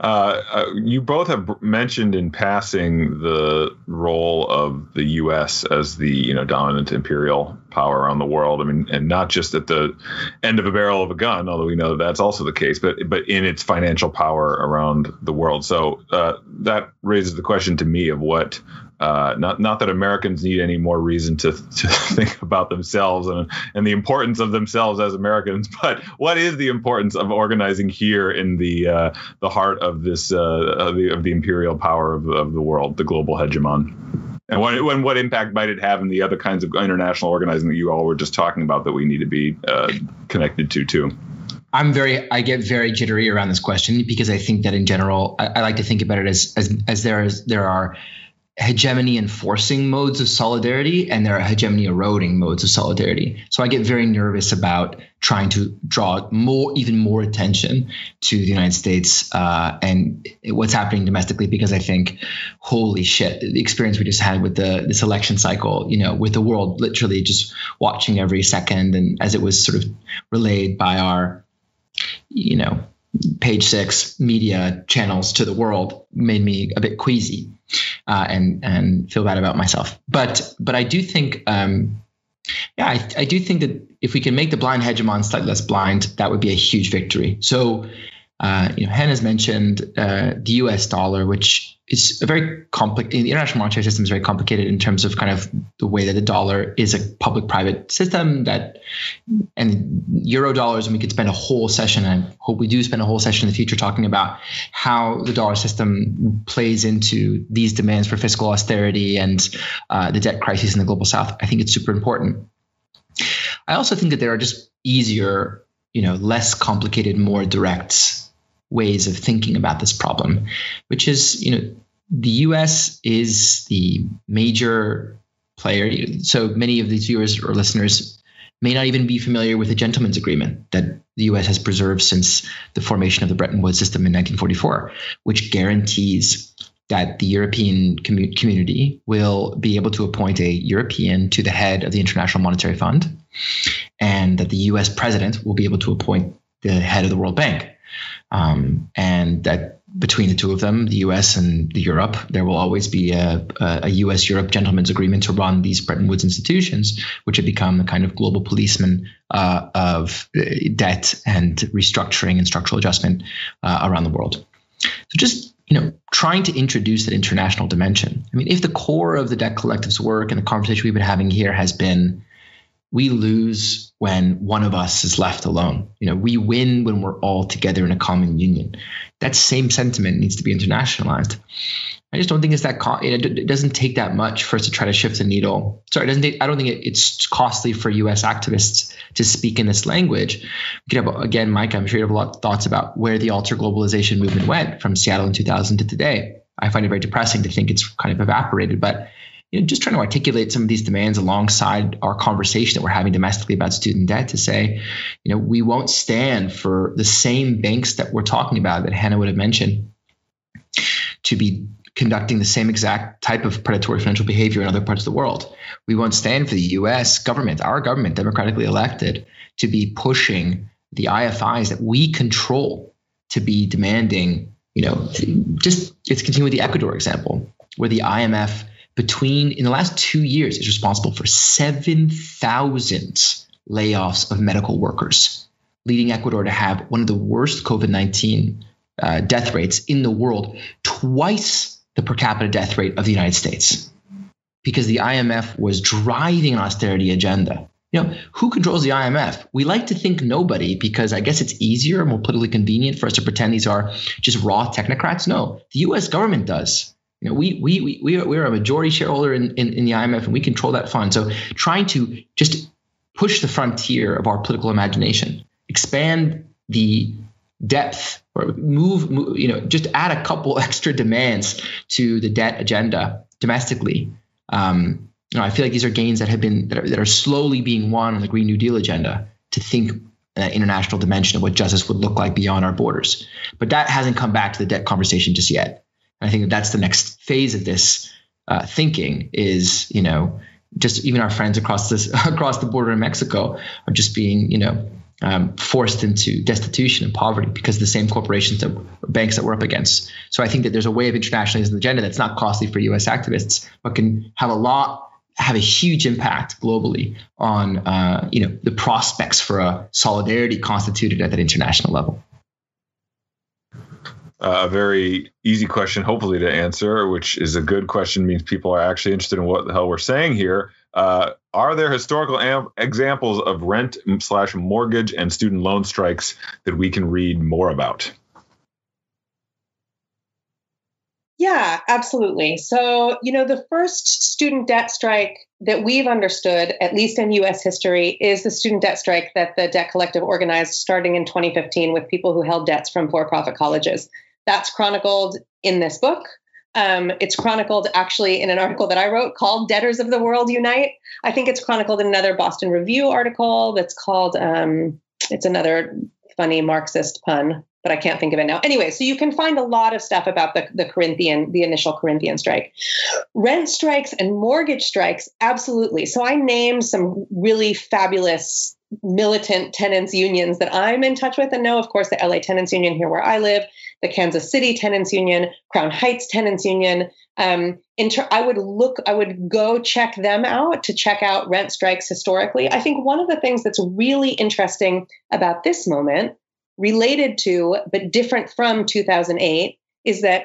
Uh, uh, you both have mentioned in passing the role of the U.S. as the you know dominant imperial power around the world. I mean, and not just at the end of a barrel of a gun, although we know that that's also the case, but but in its financial power around the world. So uh, that raises the question to me of what uh, not not that Americans need any more reason to, to think about themselves and and the importance of themselves as Americans, but what is the importance of organizing here in the uh, the heart of this uh, of, the, of the imperial power of, of the world, the global hegemon? And what, when, what impact might it have in the other kinds of international organizing that you all were just talking about that we need to be uh, connected to too? I'm very, I get very jittery around this question because I think that in general, I, I like to think about it as as, as there is there are hegemony enforcing modes of solidarity and there are hegemony eroding modes of solidarity. So I get very nervous about trying to draw more, even more attention to the United States uh, and what's happening domestically because I think, holy shit, the experience we just had with the this election cycle, you know, with the world literally just watching every second and as it was sort of relayed by our, you know, page six media channels to the world made me a bit queasy. Uh, and and feel bad about myself. But but I do think. Um, yeah, I, I do think that if we can make the blind hegemon slightly less blind, that would be a huge victory. So, uh, you know, Hannah's mentioned uh, the U.S. dollar, which is a very complicated. The international monetary system is very complicated in terms of kind of the way that the dollar is a public-private system that, and euro dollars. And we could spend a whole session. And I hope we do spend a whole session in the future talking about how the dollar system plays into these demands for fiscal austerity and uh, the debt crisis in the global south. I think it's super important. I also think that there are just easier, you know, less complicated, more direct ways of thinking about this problem, which is, you know, the US is the major player. So many of these viewers or listeners may not even be familiar with the gentleman's agreement that the US has preserved since the formation of the Bretton Woods system in 1944, which guarantees that the European commu- community will be able to appoint a European to the head of the International Monetary Fund, and that the US president will be able to appoint the head of the World Bank. Um, and that between the two of them, the U.S. and the Europe, there will always be a, a U.S.-Europe gentleman's agreement to run these Bretton Woods institutions, which have become the kind of global policeman uh, of uh, debt and restructuring and structural adjustment uh, around the world. So just you know, trying to introduce that international dimension. I mean, if the core of the debt collective's work and the conversation we've been having here has been we lose when one of us is left alone. You know, we win when we're all together in a common union. That same sentiment needs to be internationalized. I just don't think it's that. Co- it, doesn't take that much for us to try to shift the needle. Sorry, doesn't. Take, I don't think it, it's costly for U.S. activists to speak in this language. Could have again, Mike. I'm sure you have a lot of thoughts about where the alter globalization movement went from Seattle in 2000 to today. I find it very depressing to think it's kind of evaporated, but you know, just trying to articulate some of these demands alongside our conversation that we're having domestically about student debt to say, you know, we won't stand for the same banks that we're talking about that Hannah would have mentioned to be conducting the same exact type of predatory financial behavior in other parts of the world. We won't stand for the US government, our government, democratically elected, to be pushing the IFIs that we control to be demanding, you know, just let's continue with the Ecuador example, where the IMF between in the last two years is responsible for 7,000 layoffs of medical workers, leading Ecuador to have one of the worst COVID 19 uh, death rates in the world, twice the per capita death rate of the United States, because the IMF was driving an austerity agenda. You know, who controls the IMF? We like to think nobody because I guess it's easier, and more politically convenient for us to pretend these are just raw technocrats. No, the US government does. You know, we we we we are, a majority shareholder in, in, in the IMF, and we control that fund. So trying to just push the frontier of our political imagination, expand the depth, or move, move you know, just add a couple extra demands to the debt agenda domestically. Um, you know, I feel like these are gains that have been that are, that are slowly being won on the Green New Deal agenda to think an international dimension of what justice would look like beyond our borders. But that hasn't come back to the debt conversation just yet. I think that's the next phase of this uh, thinking is, you know, just even our friends across this across the border in Mexico are just being, you know, um, forced into destitution and poverty because of the same corporations that banks that we're up against. So I think that there's a way of internationalizing the agenda that's not costly for U.S. activists, but can have a lot, have a huge impact globally on, uh, you know, the prospects for a solidarity constituted at that international level a very easy question, hopefully to answer, which is a good question, means people are actually interested in what the hell we're saying here. Uh, are there historical am- examples of rent slash mortgage and student loan strikes that we can read more about? Yeah, absolutely. So, you know, the first student debt strike that we've understood, at least in US history, is the student debt strike that the Debt Collective organized starting in 2015 with people who held debts from for profit colleges. That's chronicled in this book. Um, it's chronicled actually in an article that I wrote called Debtors of the World Unite. I think it's chronicled in another Boston Review article that's called, um, it's another funny Marxist pun, but I can't think of it now. Anyway, so you can find a lot of stuff about the, the Corinthian, the initial Corinthian strike. Rent strikes and mortgage strikes, absolutely. So I named some really fabulous militant tenants unions that I'm in touch with and know. Of course, the LA Tenants Union here where I live, the Kansas City Tenants Union, Crown Heights Tenants Union. Um, inter- I would look, I would go check them out to check out rent strikes historically. I think one of the things that's really interesting about this moment, related to but different from 2008, is that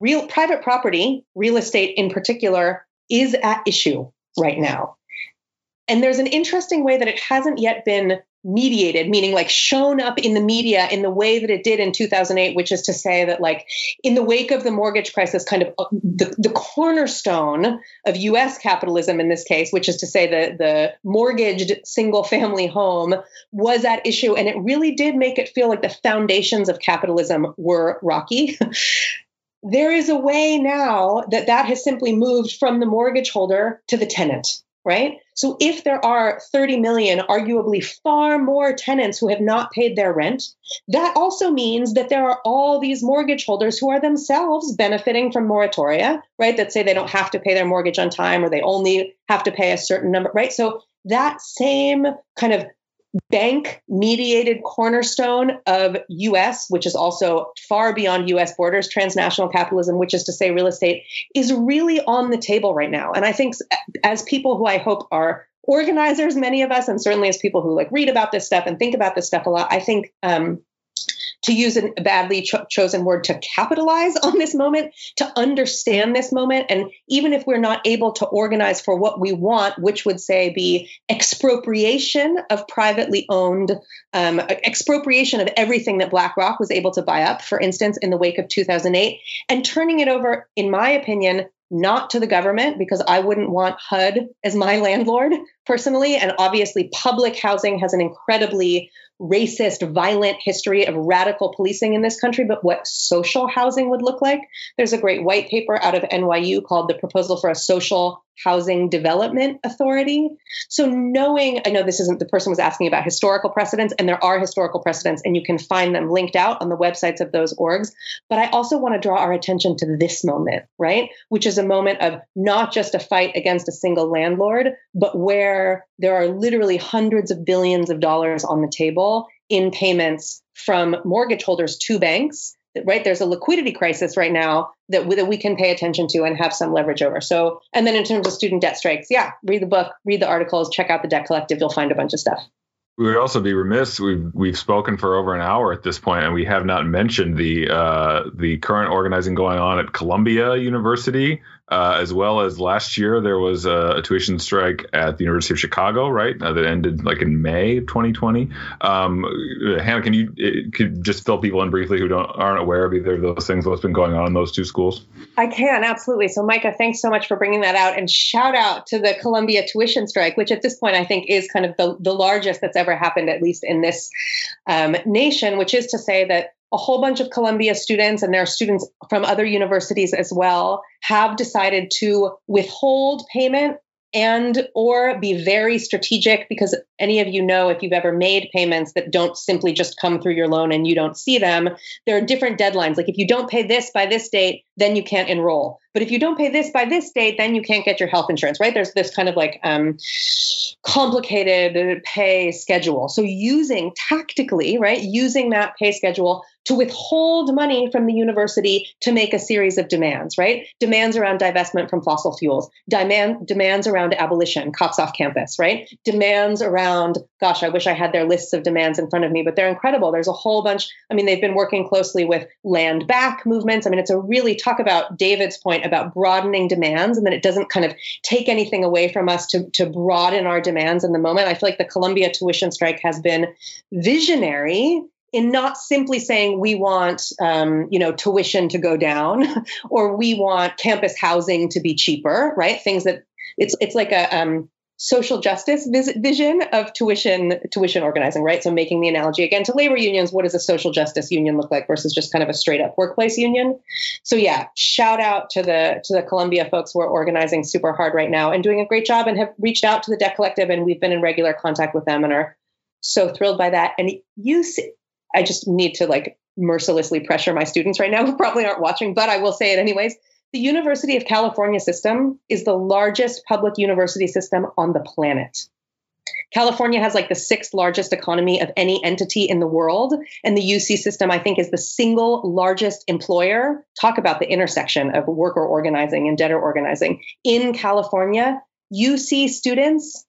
real private property, real estate in particular, is at issue right now. And there's an interesting way that it hasn't yet been mediated, meaning like shown up in the media in the way that it did in 2008, which is to say that, like, in the wake of the mortgage crisis, kind of uh, the, the cornerstone of US capitalism in this case, which is to say that the mortgaged single family home was at issue. And it really did make it feel like the foundations of capitalism were rocky. there is a way now that that has simply moved from the mortgage holder to the tenant right? So if there are 30 million, arguably far more tenants who have not paid their rent, that also means that there are all these mortgage holders who are themselves benefiting from moratoria, right? That say they don't have to pay their mortgage on time or they only have to pay a certain number, right? So that same kind of bank mediated cornerstone of US, which is also far beyond US borders, transnational capitalism, which is to say real estate, is really on the table right now. And I think as people who I hope are organizers, many of us, and certainly as people who like read about this stuff and think about this stuff a lot, I think um, to use a badly cho- chosen word, to capitalize on this moment, to understand this moment. And even if we're not able to organize for what we want, which would say be expropriation of privately owned, um, expropriation of everything that BlackRock was able to buy up, for instance, in the wake of 2008, and turning it over, in my opinion, not to the government because I wouldn't want HUD as my landlord personally. And obviously, public housing has an incredibly racist, violent history of radical policing in this country, but what social housing would look like. There's a great white paper out of NYU called The Proposal for a Social Housing Development Authority. So, knowing, I know this isn't the person was asking about historical precedents, and there are historical precedents, and you can find them linked out on the websites of those orgs. But I also want to draw our attention to this moment, right? Which is a moment of not just a fight against a single landlord, but where there are literally hundreds of billions of dollars on the table in payments from mortgage holders to banks right? There's a liquidity crisis right now that, that we can pay attention to and have some leverage over. So and then in terms of student debt strikes yeah read the book read the articles check out the debt collective. You'll find a bunch of stuff. We would also be remiss. We've we've spoken for over an hour at this point, and we have not mentioned the uh, the current organizing going on at Columbia University, uh, as well as last year there was a, a tuition strike at the University of Chicago, right? Uh, that ended like in May 2020. Um, Hannah, can you it, could just fill people in briefly who don't aren't aware of either of those things? What's been going on in those two schools? I can absolutely. So, Micah, thanks so much for bringing that out, and shout out to the Columbia tuition strike, which at this point I think is kind of the the largest that's ever happened, at least in this um, nation. Which is to say that a whole bunch of Columbia students and there are students from other universities as well have decided to withhold payment and or be very strategic because any of you know if you've ever made payments that don't simply just come through your loan and you don't see them there are different deadlines. Like if you don't pay this by this date then you can't enroll. But if you don't pay this by this date then you can't get your health insurance right? There's this kind of like um, complicated pay schedule. So using tactically right using that pay schedule to withhold money from the university to make a series of demands, right? Demands around divestment from fossil fuels, demand, demands around abolition, cops off campus, right? Demands around, gosh, I wish I had their lists of demands in front of me, but they're incredible. There's a whole bunch. I mean, they've been working closely with land back movements. I mean, it's a really talk about David's point about broadening demands and that it doesn't kind of take anything away from us to, to broaden our demands in the moment. I feel like the Columbia tuition strike has been visionary in not simply saying we want um, you know tuition to go down or we want campus housing to be cheaper right? Things that it's it's like a um, social justice vis- vision of tuition tuition organizing right? So making the analogy again to labor unions what does a social justice union look like versus just kind of a straight up workplace union? So yeah shout out to the to the columbia folks who are organizing super hard right now and doing a great job and have reached out to the debt collective and we've been in regular contact with them and are so thrilled by that. And you I just need to like mercilessly pressure my students right now who probably aren't watching, but I will say it anyways. The University of California system is the largest public university system on the planet. California has like the sixth largest economy of any entity in the world. And the UC system, I think, is the single largest employer. Talk about the intersection of worker organizing and debtor organizing. In California, UC students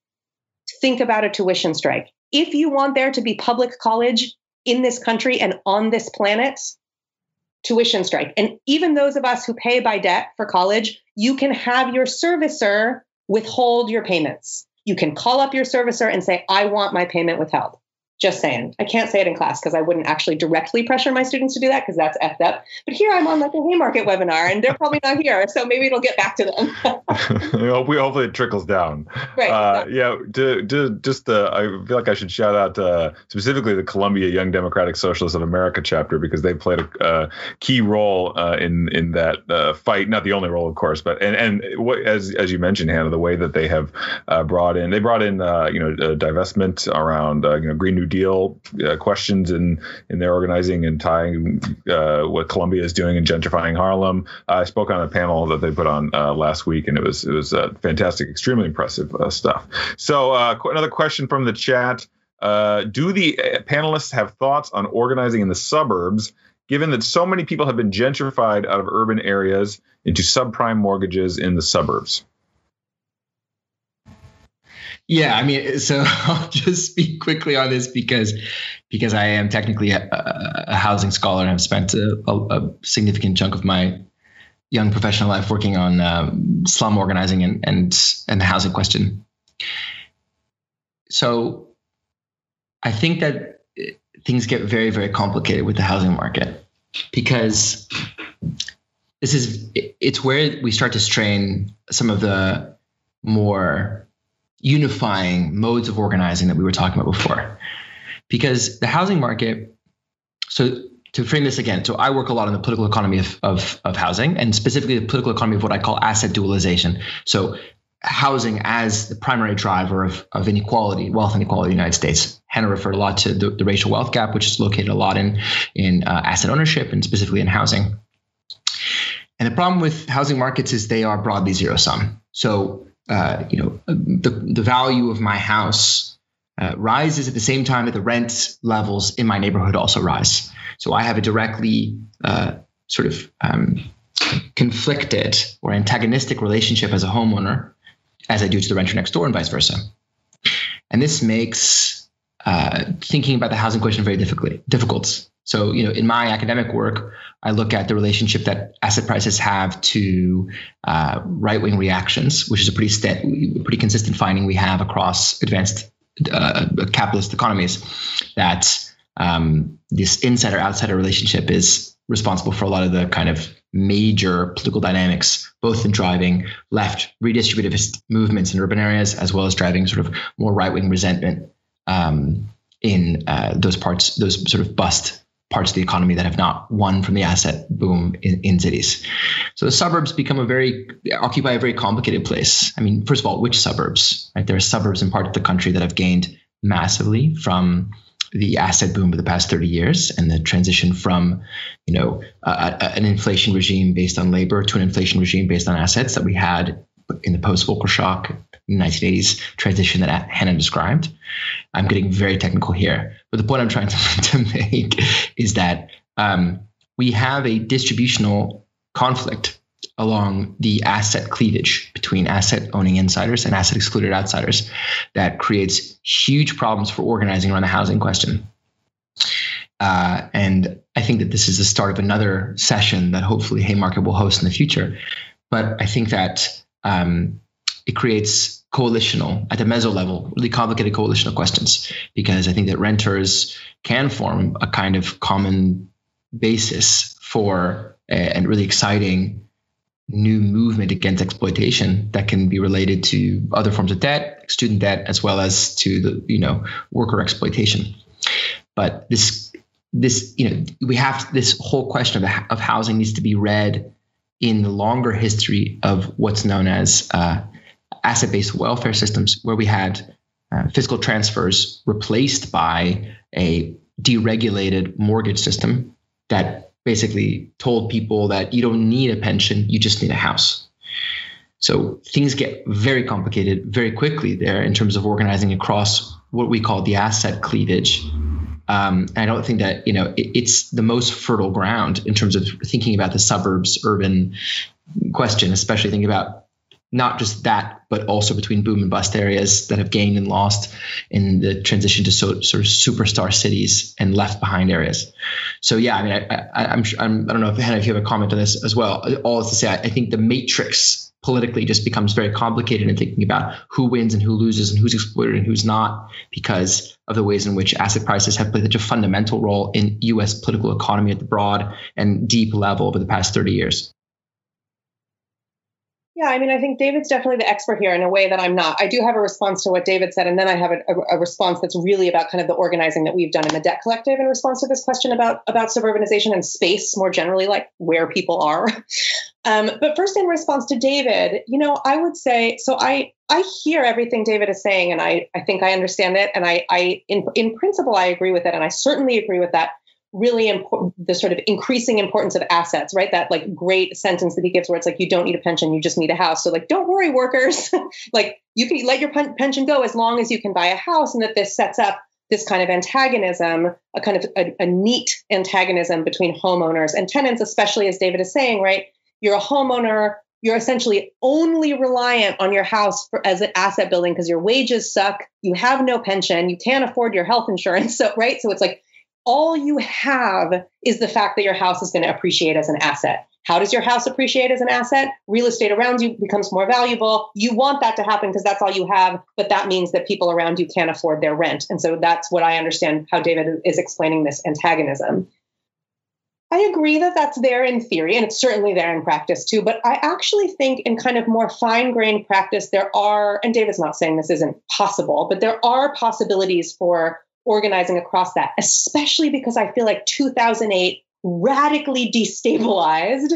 think about a tuition strike. If you want there to be public college in this country and on this planet, tuition strike. And even those of us who pay by debt for college, you can have your servicer withhold your payments. You can call up your servicer and say, I want my payment withheld. Just saying. I can't say it in class because I wouldn't actually directly pressure my students to do that because that's effed up. But here I'm on like a Haymarket webinar and they're probably not here. So maybe it'll get back to them. we hopefully it trickles down. Right. Uh, yeah. To, to just, uh, I feel like I should shout out uh, specifically the Columbia Young Democratic Socialists of America chapter because they played a key role uh, in in that uh, fight. Not the only role, of course, but and and what, as as you mentioned, Hannah, the way that they have uh, brought in, they brought in you know divestment around you know Green New Deal uh, questions in in their organizing and tying uh, what Columbia is doing in gentrifying Harlem. I spoke on a panel that they put on uh, last week, and it was it was uh, fantastic, extremely impressive uh, stuff. So another question from the chat: Do the panelists have thoughts on organizing in the suburbs? Given that so many people have been gentrified out of urban areas into subprime mortgages in the suburbs. Yeah, I mean, so I'll just speak quickly on this because because I am technically a, a housing scholar and have spent a, a, significant chunk of my young professional life working on um, slum organizing and and and the housing question. So I think that things get very very complicated with the housing market because this is it's where we start to strain some of the more unifying modes of organizing that we were talking about before. Because the housing market, so to frame this again, so I work a lot on the political economy of, of, of housing and specifically the political economy of what I call asset dualization. So housing as the primary driver of, of inequality, wealth inequality in the United States. Hannah referred a lot to the, the racial wealth gap, which is located a lot in, in uh, asset ownership and specifically in housing. And the problem with housing markets is they are broadly zero sum. So uh, you know, the, the value of my house uh, rises at the same time that the rent levels in my neighborhood also rise. So I have a directly uh, sort of um, conflicted or antagonistic relationship as a homeowner as I do to the renter next door and vice versa. And this makes uh, thinking about the housing question very difficult. difficult. So, you know, in my academic work, I look at the relationship that asset prices have to uh, right-wing reactions, which is a pretty st- pretty consistent finding we have across advanced uh, capitalist economies. That um, this insider-outsider relationship is responsible for a lot of the kind of major political dynamics, both in driving left redistributivist movements in urban areas, as well as driving sort of more right-wing resentment um, in uh, those parts, those sort of bust parts of the economy that have not won from the asset boom in, in cities. So the suburbs become a very occupy a very complicated place. I mean, first of all, which suburbs? Right, there are suburbs in part of the country that have gained massively from the asset boom of the past 30 years and the transition from, you know, an inflation regime based on labor to an inflation regime based on assets that we had in the post Volcker shock 1980s transition that Hannah described. I'm getting very technical here, but the point I'm trying to, to make is that um, we have a distributional conflict along the asset cleavage between asset owning insiders and asset excluded outsiders that creates huge problems for organizing around the housing question. Uh, and I think that this is the start of another session that hopefully Haymarket will host in the future. But I think that um, it creates coalitional at the meso level, really complicated coalitional questions, because I think that renters can form a kind of common basis for a, a really exciting new movement against exploitation that can be related to other forms of debt, student debt, as well as to the you know worker exploitation. But this this you know we have this whole question of, of housing needs to be read in the longer history of what's known as uh, asset based welfare systems, where we had uh, fiscal transfers replaced by a deregulated mortgage system that basically told people that you don't need a pension, you just need a house. So things get very complicated very quickly there in terms of organizing across what we call the asset cleavage. Um, I don't think that you know it, it's the most fertile ground in terms of thinking about the suburbs urban question, especially thinking about not just that, but also between boom and bust areas that have gained and lost in the transition to so, sort of superstar cities and left behind areas. So yeah, I mean, I, am I'm, I'm I don't know if Hannah, if you have a comment on this as well. All is to say, I, I think the matrix politically just becomes very complicated in thinking about who wins and who loses and who's exploited and who's not because of the ways in which asset prices have played such a fundamental role in U.S. political economy at the broad and deep level over the past 30 years. Yeah, I mean, I think David's definitely the expert here in a way that I'm not. I do have a response to what David said, and then I have a, a, response that's really about kind of the organizing that we've done in the Debt Collective in response to this question about about suburbanization and space more generally, like where people are. Um, but first, in response to David, you know, I would say so. I I hear everything David is saying, and I I think I understand it, and I I in in principle I agree with it, and I certainly agree with that really important the sort of increasing importance of assets right? That like great sentence that he gives where it's like you don't need a pension you just need a house. So like don't worry workers. Like you can let your pension go as long as you can buy a house and that this sets up this kind of antagonism a kind of a, a neat antagonism between homeowners and tenants especially as david is saying right? You're a homeowner you're essentially only reliant on your house for, as an asset building because your wages suck you have no pension you can't afford your health insurance so right? So it's like all you have is the fact that your house is going to appreciate as an asset. How does your house appreciate as an asset? Real estate around you becomes more valuable. You want that to happen because that's all you have, but that means that people around you can't afford their rent. And so that's what I understand how David is explaining this antagonism. I agree that that's there in theory, and it's certainly there in practice too. But I actually think in kind of more fine grained practice, there are, and David's not saying this isn't possible, but there are possibilities for organizing across that, especially because I feel like 2008 radically destabilized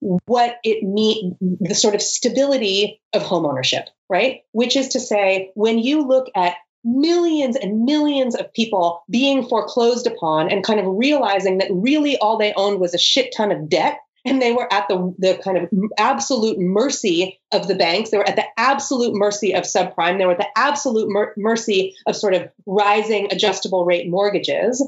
what it mean the sort of stability of homeownership, right? Which is to say, when you look at millions and millions of people being foreclosed upon and kind of realizing that really all they owned was a shit ton of debt and they were at the, the kind of absolute mercy of the banks. They were at the absolute mercy of subprime. They were at the absolute mer- mercy of sort of rising adjustable rate mortgages.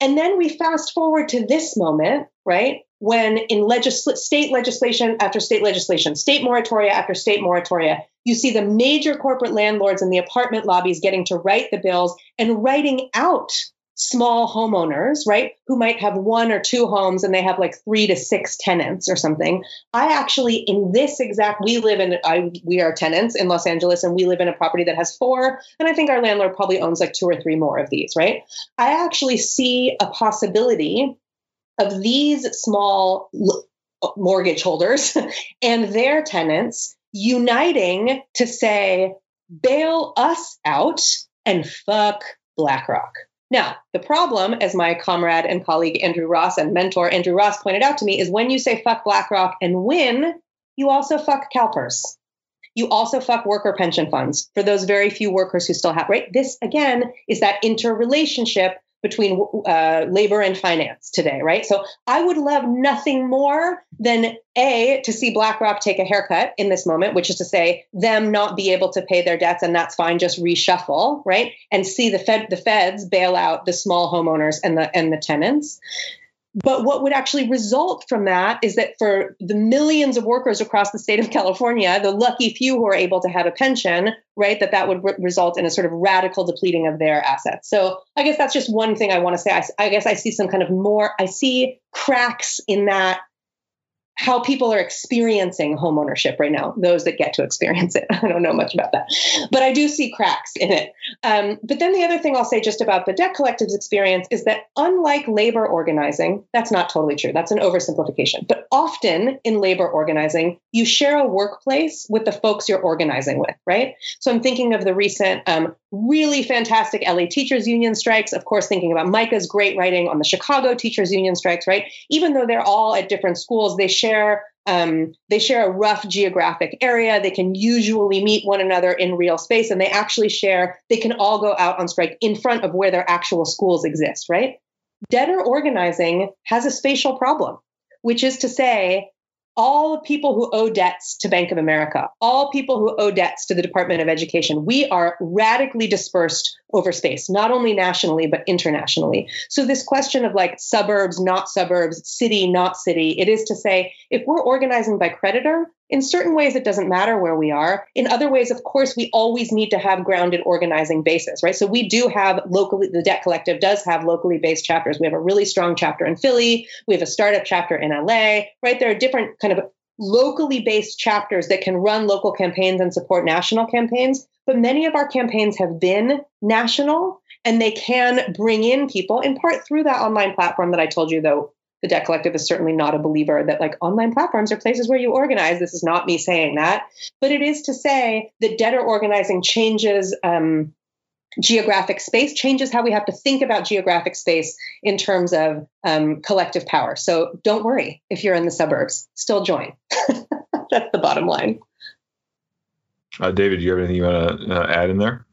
And then we fast forward to this moment, right? When in legisl- state legislation after state legislation, state moratoria after state moratoria, you see the major corporate landlords and the apartment lobbies getting to write the bills and writing out small homeowners, right, who might have one or two homes and they have like three to six tenants or something. I actually, in this exact, we live in, I, we are tenants in Los Angeles and we live in a property that has four. And I think our landlord probably owns like two or three more of these, right? I actually see a possibility of these small mortgage holders and their tenants uniting to say, bail us out and fuck BlackRock. Now, the problem, as my comrade and colleague Andrew Ross and mentor Andrew Ross pointed out to me, is when you say fuck BlackRock and win, you also fuck CalPERS. You also fuck worker pension funds for those very few workers who still have, right? This, again, is that interrelationship between uh, labor and finance today, right? So I would love nothing more than a to see BlackRock take a haircut in this moment, which is to say them not be able to pay their debts, and that's fine, just reshuffle, right? And see the Fed, the Feds bail out the small homeowners and the and the tenants. But what would actually result from that is that for the millions of workers across the state of California, the lucky few who are able to have a pension, right, that that would re- result in a sort of radical depleting of their assets. So I guess that's just one thing I want to say. I, I guess I see some kind of more, I see cracks in that how people are experiencing homeownership right now, those that get to experience it. I don't know much about that, but I do see cracks in it. Um, but then the other thing I'll say just about the debt collectives experience is that unlike labor organizing, that's not totally true. That's an oversimplification. But often in labor organizing, you share a workplace with the folks you're organizing with, right? So I'm thinking of the recent um, really fantastic LA teachers union strikes. Of course, thinking about Micah's great writing on the Chicago teachers union strikes, right? Even though they're all at different schools, they share um, they share a rough geographic area. They can usually meet one another in real space, and they actually share. They can all go out on strike in front of where their actual schools exist, right? Debtor organizing has a spatial problem, which is to say, all the people who owe debts to Bank of America, all people who owe debts to the Department of Education, we are radically dispersed over space, not only nationally, but internationally. So, this question of like suburbs, not suburbs, city, not city, it is to say, if we're organizing by creditor, in certain ways, it doesn't matter where we are. In other ways, of course, we always need to have grounded organizing basis, right? So we do have locally, the Debt Collective does have locally based chapters. We have a really strong chapter in Philly. We have a startup chapter in LA, right? There are different kind of locally based chapters that can run local campaigns and support national campaigns. But many of our campaigns have been national and they can bring in people in part through that online platform that I told you, though, the debt collective is certainly not a believer that like online platforms are places where you organize. This is not me saying that. But it is to say that debtor organizing changes um, geographic space changes how we have to think about geographic space in terms of um, collective power. So don't worry if you're in the suburbs. Still join. That's the bottom line. Uh, david do you have anything you want to uh, add in there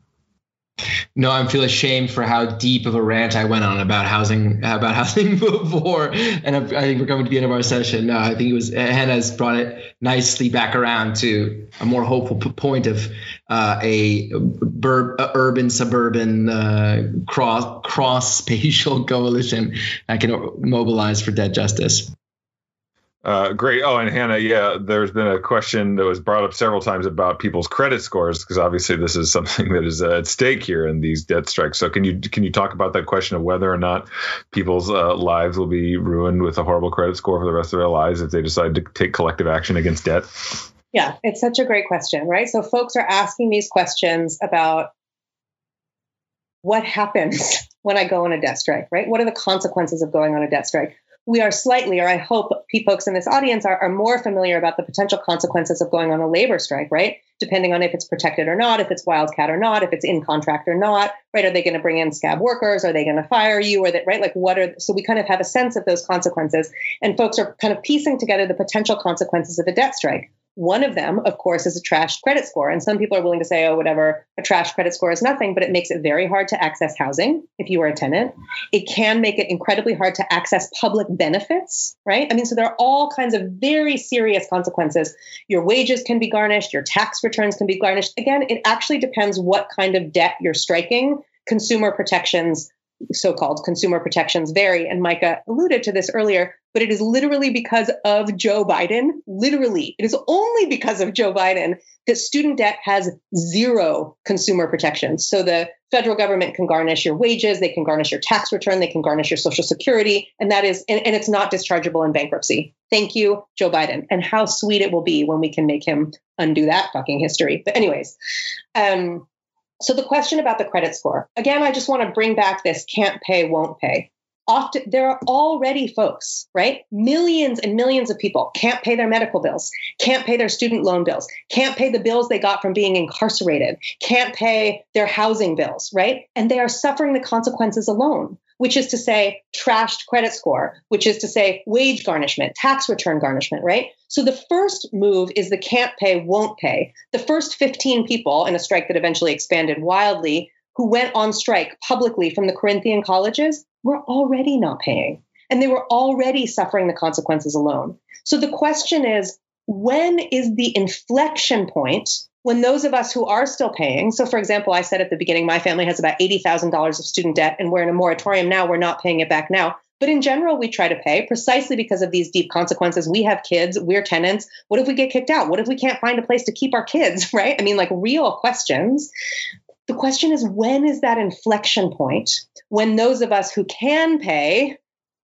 no, I feel ashamed for how deep of a rant I went on about housing about housing before, and I think we're coming to the end of our session. No, I think it was Hannah's brought it nicely back around to a more hopeful point of uh, a, bur- urban suburban uh, cross cross spatial coalition that can mobilize for debt justice. Uh, great. Oh, and Hannah, yeah, there's been a question that was brought up several times about people's credit scores because obviously this is something that is uh, at stake here in these debt strikes. So can you can you talk about that question of whether or not people's uh, lives will be ruined with a horrible credit score for the rest of their lives if they decide to take collective action against debt? Yeah, it's such a great question, right? So folks are asking these questions about what happens when I go on a debt strike, right? What are the consequences of going on a debt strike? We are slightly, or I hope folks in this audience are, are more familiar about the potential consequences of going on a labor strike, right? Depending on if it's protected or not, if it's wildcat or not, if it's in contract or not, right? Are they going to bring in scab workers? Are they going to fire you? Or that, right? Like, what are, so we kind of have a sense of those consequences. And folks are kind of piecing together the potential consequences of a debt strike. One of them, of course, is a trash credit score. And some people are willing to say, oh, whatever, a trash credit score is nothing, but it makes it very hard to access housing if you are a tenant. It can make it incredibly hard to access public benefits, right? I mean, so there are all kinds of very serious consequences. Your wages can be garnished, your tax returns can be garnished. Again, it actually depends what kind of debt you're striking. Consumer protections so-called consumer protections vary and micah alluded to this earlier but it is literally because of joe biden. Literally it is only because of joe biden that student debt has zero consumer protections. So the federal government can garnish your wages they can garnish your tax return they can garnish your social security and that is and, and it's not dischargeable in bankruptcy. Thank you joe biden and how sweet it will be when we can make him undo that fucking history. But anyways um so the question about the credit score, again, I just want to bring back this can't pay, won't pay. Often there are already folks, right? Millions and millions of people can't pay their medical bills, can't pay their student loan bills, can't pay the bills they got from being incarcerated, can't pay their housing bills, right? And they are suffering the consequences alone which is to say trashed credit score, which is to say wage garnishment, tax return garnishment, right? So the first move is the can't pay, won't pay. The first 15 people in a strike that eventually expanded wildly who went on strike publicly from the Corinthian colleges were already not paying. And they were already suffering the consequences alone. So the question is when is the inflection point when those of us who are still paying, so for example, I said at the beginning, my family has about $80,000 of student debt and we're in a moratorium now, we're not paying it back now. But in general, we try to pay precisely because of these deep consequences. We have kids, we're tenants. What if we get kicked out? What if we can't find a place to keep our kids, right? I mean, like real questions. The question is when is that inflection point when those of us who can pay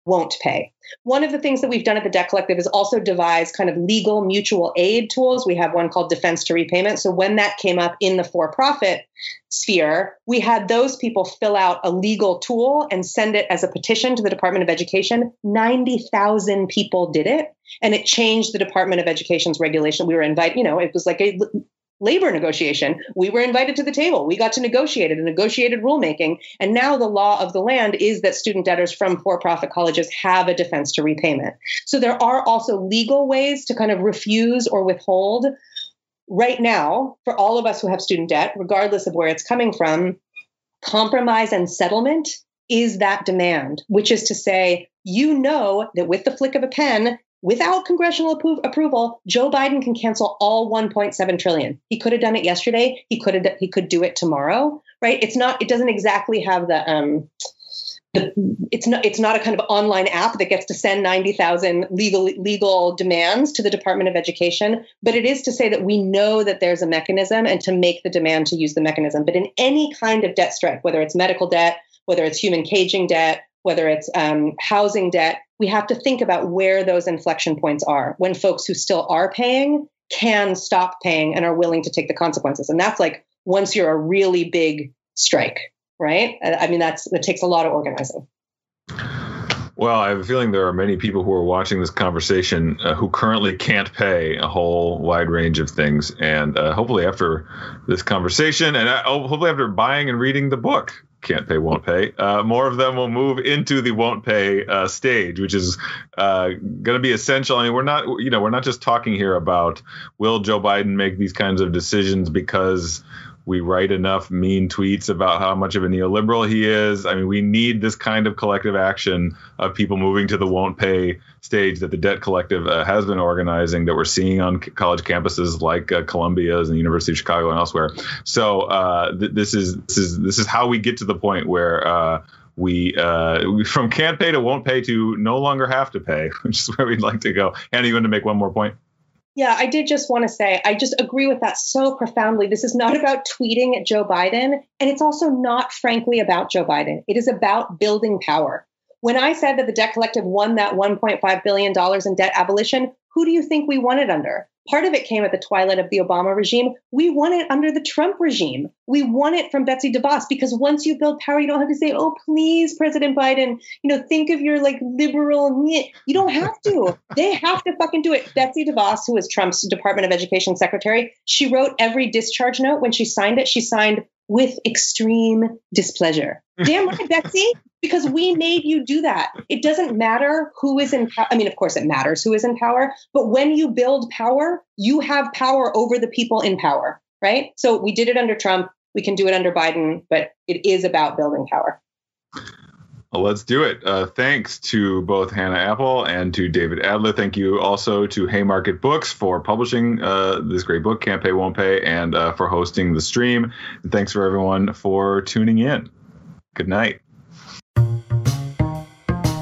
won't pay. One of the things that we've done at the Debt Collective is also devise kind of legal mutual aid tools. We have one called Defense to Repayment. So when that came up in the for profit sphere, we had those people fill out a legal tool and send it as a petition to the Department of Education. 90,000 people did it. And it changed the Department of Education's regulation. We were invited, you know, it was like a labor negotiation. We were invited to the table. We got to negotiate it, a negotiated rulemaking. And now the law of the land is that student debtors from for profit colleges have a defense to repayment. So there are also legal ways to kind of refuse or withhold. Right now, for all of us who have student debt, regardless of where it's coming from, compromise and settlement is that demand, which is to say, you know that with the flick of a pen, without congressional appro- approval, Joe Biden can cancel all 1.7 trillion. He could have done it yesterday. He could have. He could do it tomorrow. Right? It's not. It doesn't exactly have the. Um, the, it's not it's not a kind of online app that gets to send 90,000 legal legal demands to the Department of Education, but it is to say that we know that there's a mechanism and to make the demand to use the mechanism. But in any kind of debt strike, whether it's medical debt, whether it's human caging debt, whether it's um, housing debt, we have to think about where those inflection points are when folks who still are paying can stop paying and are willing to take the consequences. And that's like once you're a really big strike, right? I mean, that's that takes a lot of organizing. Well, I have a feeling there are many people who are watching this conversation uh, who currently can't pay a whole wide range of things, and uh, hopefully after this conversation, and uh, hopefully after buying and reading the book, can't pay, won't pay. Uh, more of them will move into the won't pay uh, stage, which is uh, going to be essential. I mean, we're not, you know, we're not just talking here about will Joe Biden make these kinds of decisions because we write enough mean tweets about how much of a neoliberal he is. I mean, we need this kind of collective action of people moving to the won't pay stage that the Debt Collective uh, has been organizing that we're seeing on college campuses like uh, Columbia's and the University of Chicago and elsewhere. So uh, th- this is this is this is how we get to the point where uh, we uh, from can't pay to won't pay to no longer have to pay, which is where we'd like to go. And you want to make one more point? Yeah, I did just want to say, I just agree with that so profoundly. This is not about tweeting at Joe Biden, and it's also not, frankly, about Joe Biden. It is about building power. When I said that the debt collective won that $1.5 billion in debt abolition, who do you think we won it under? Part of it came at the twilight of the Obama regime. We won it under the Trump regime. We won it from Betsy DeVos because once you build power, you don't have to say, "Oh, please, President Biden, you know, think of your like liberal." You don't have to. they have to fucking do it. Betsy DeVos, who was Trump's Department of Education secretary, she wrote every discharge note when she signed it. She signed with extreme displeasure. Damn right, Betsy because we made you do that. It doesn't matter who is in power. I mean, of course, it matters who is in power, but when you build power, you have power over the people in power, right? So we did it under Trump. We can do it under Biden, but it is about building power. Well, let's do it. Uh, thanks to both Hannah Appel and to David Adler. Thank you also to Haymarket Books for publishing uh, this great book, Can't Pay, Won't Pay, and uh, for hosting the stream. And thanks for everyone for tuning in. Good night.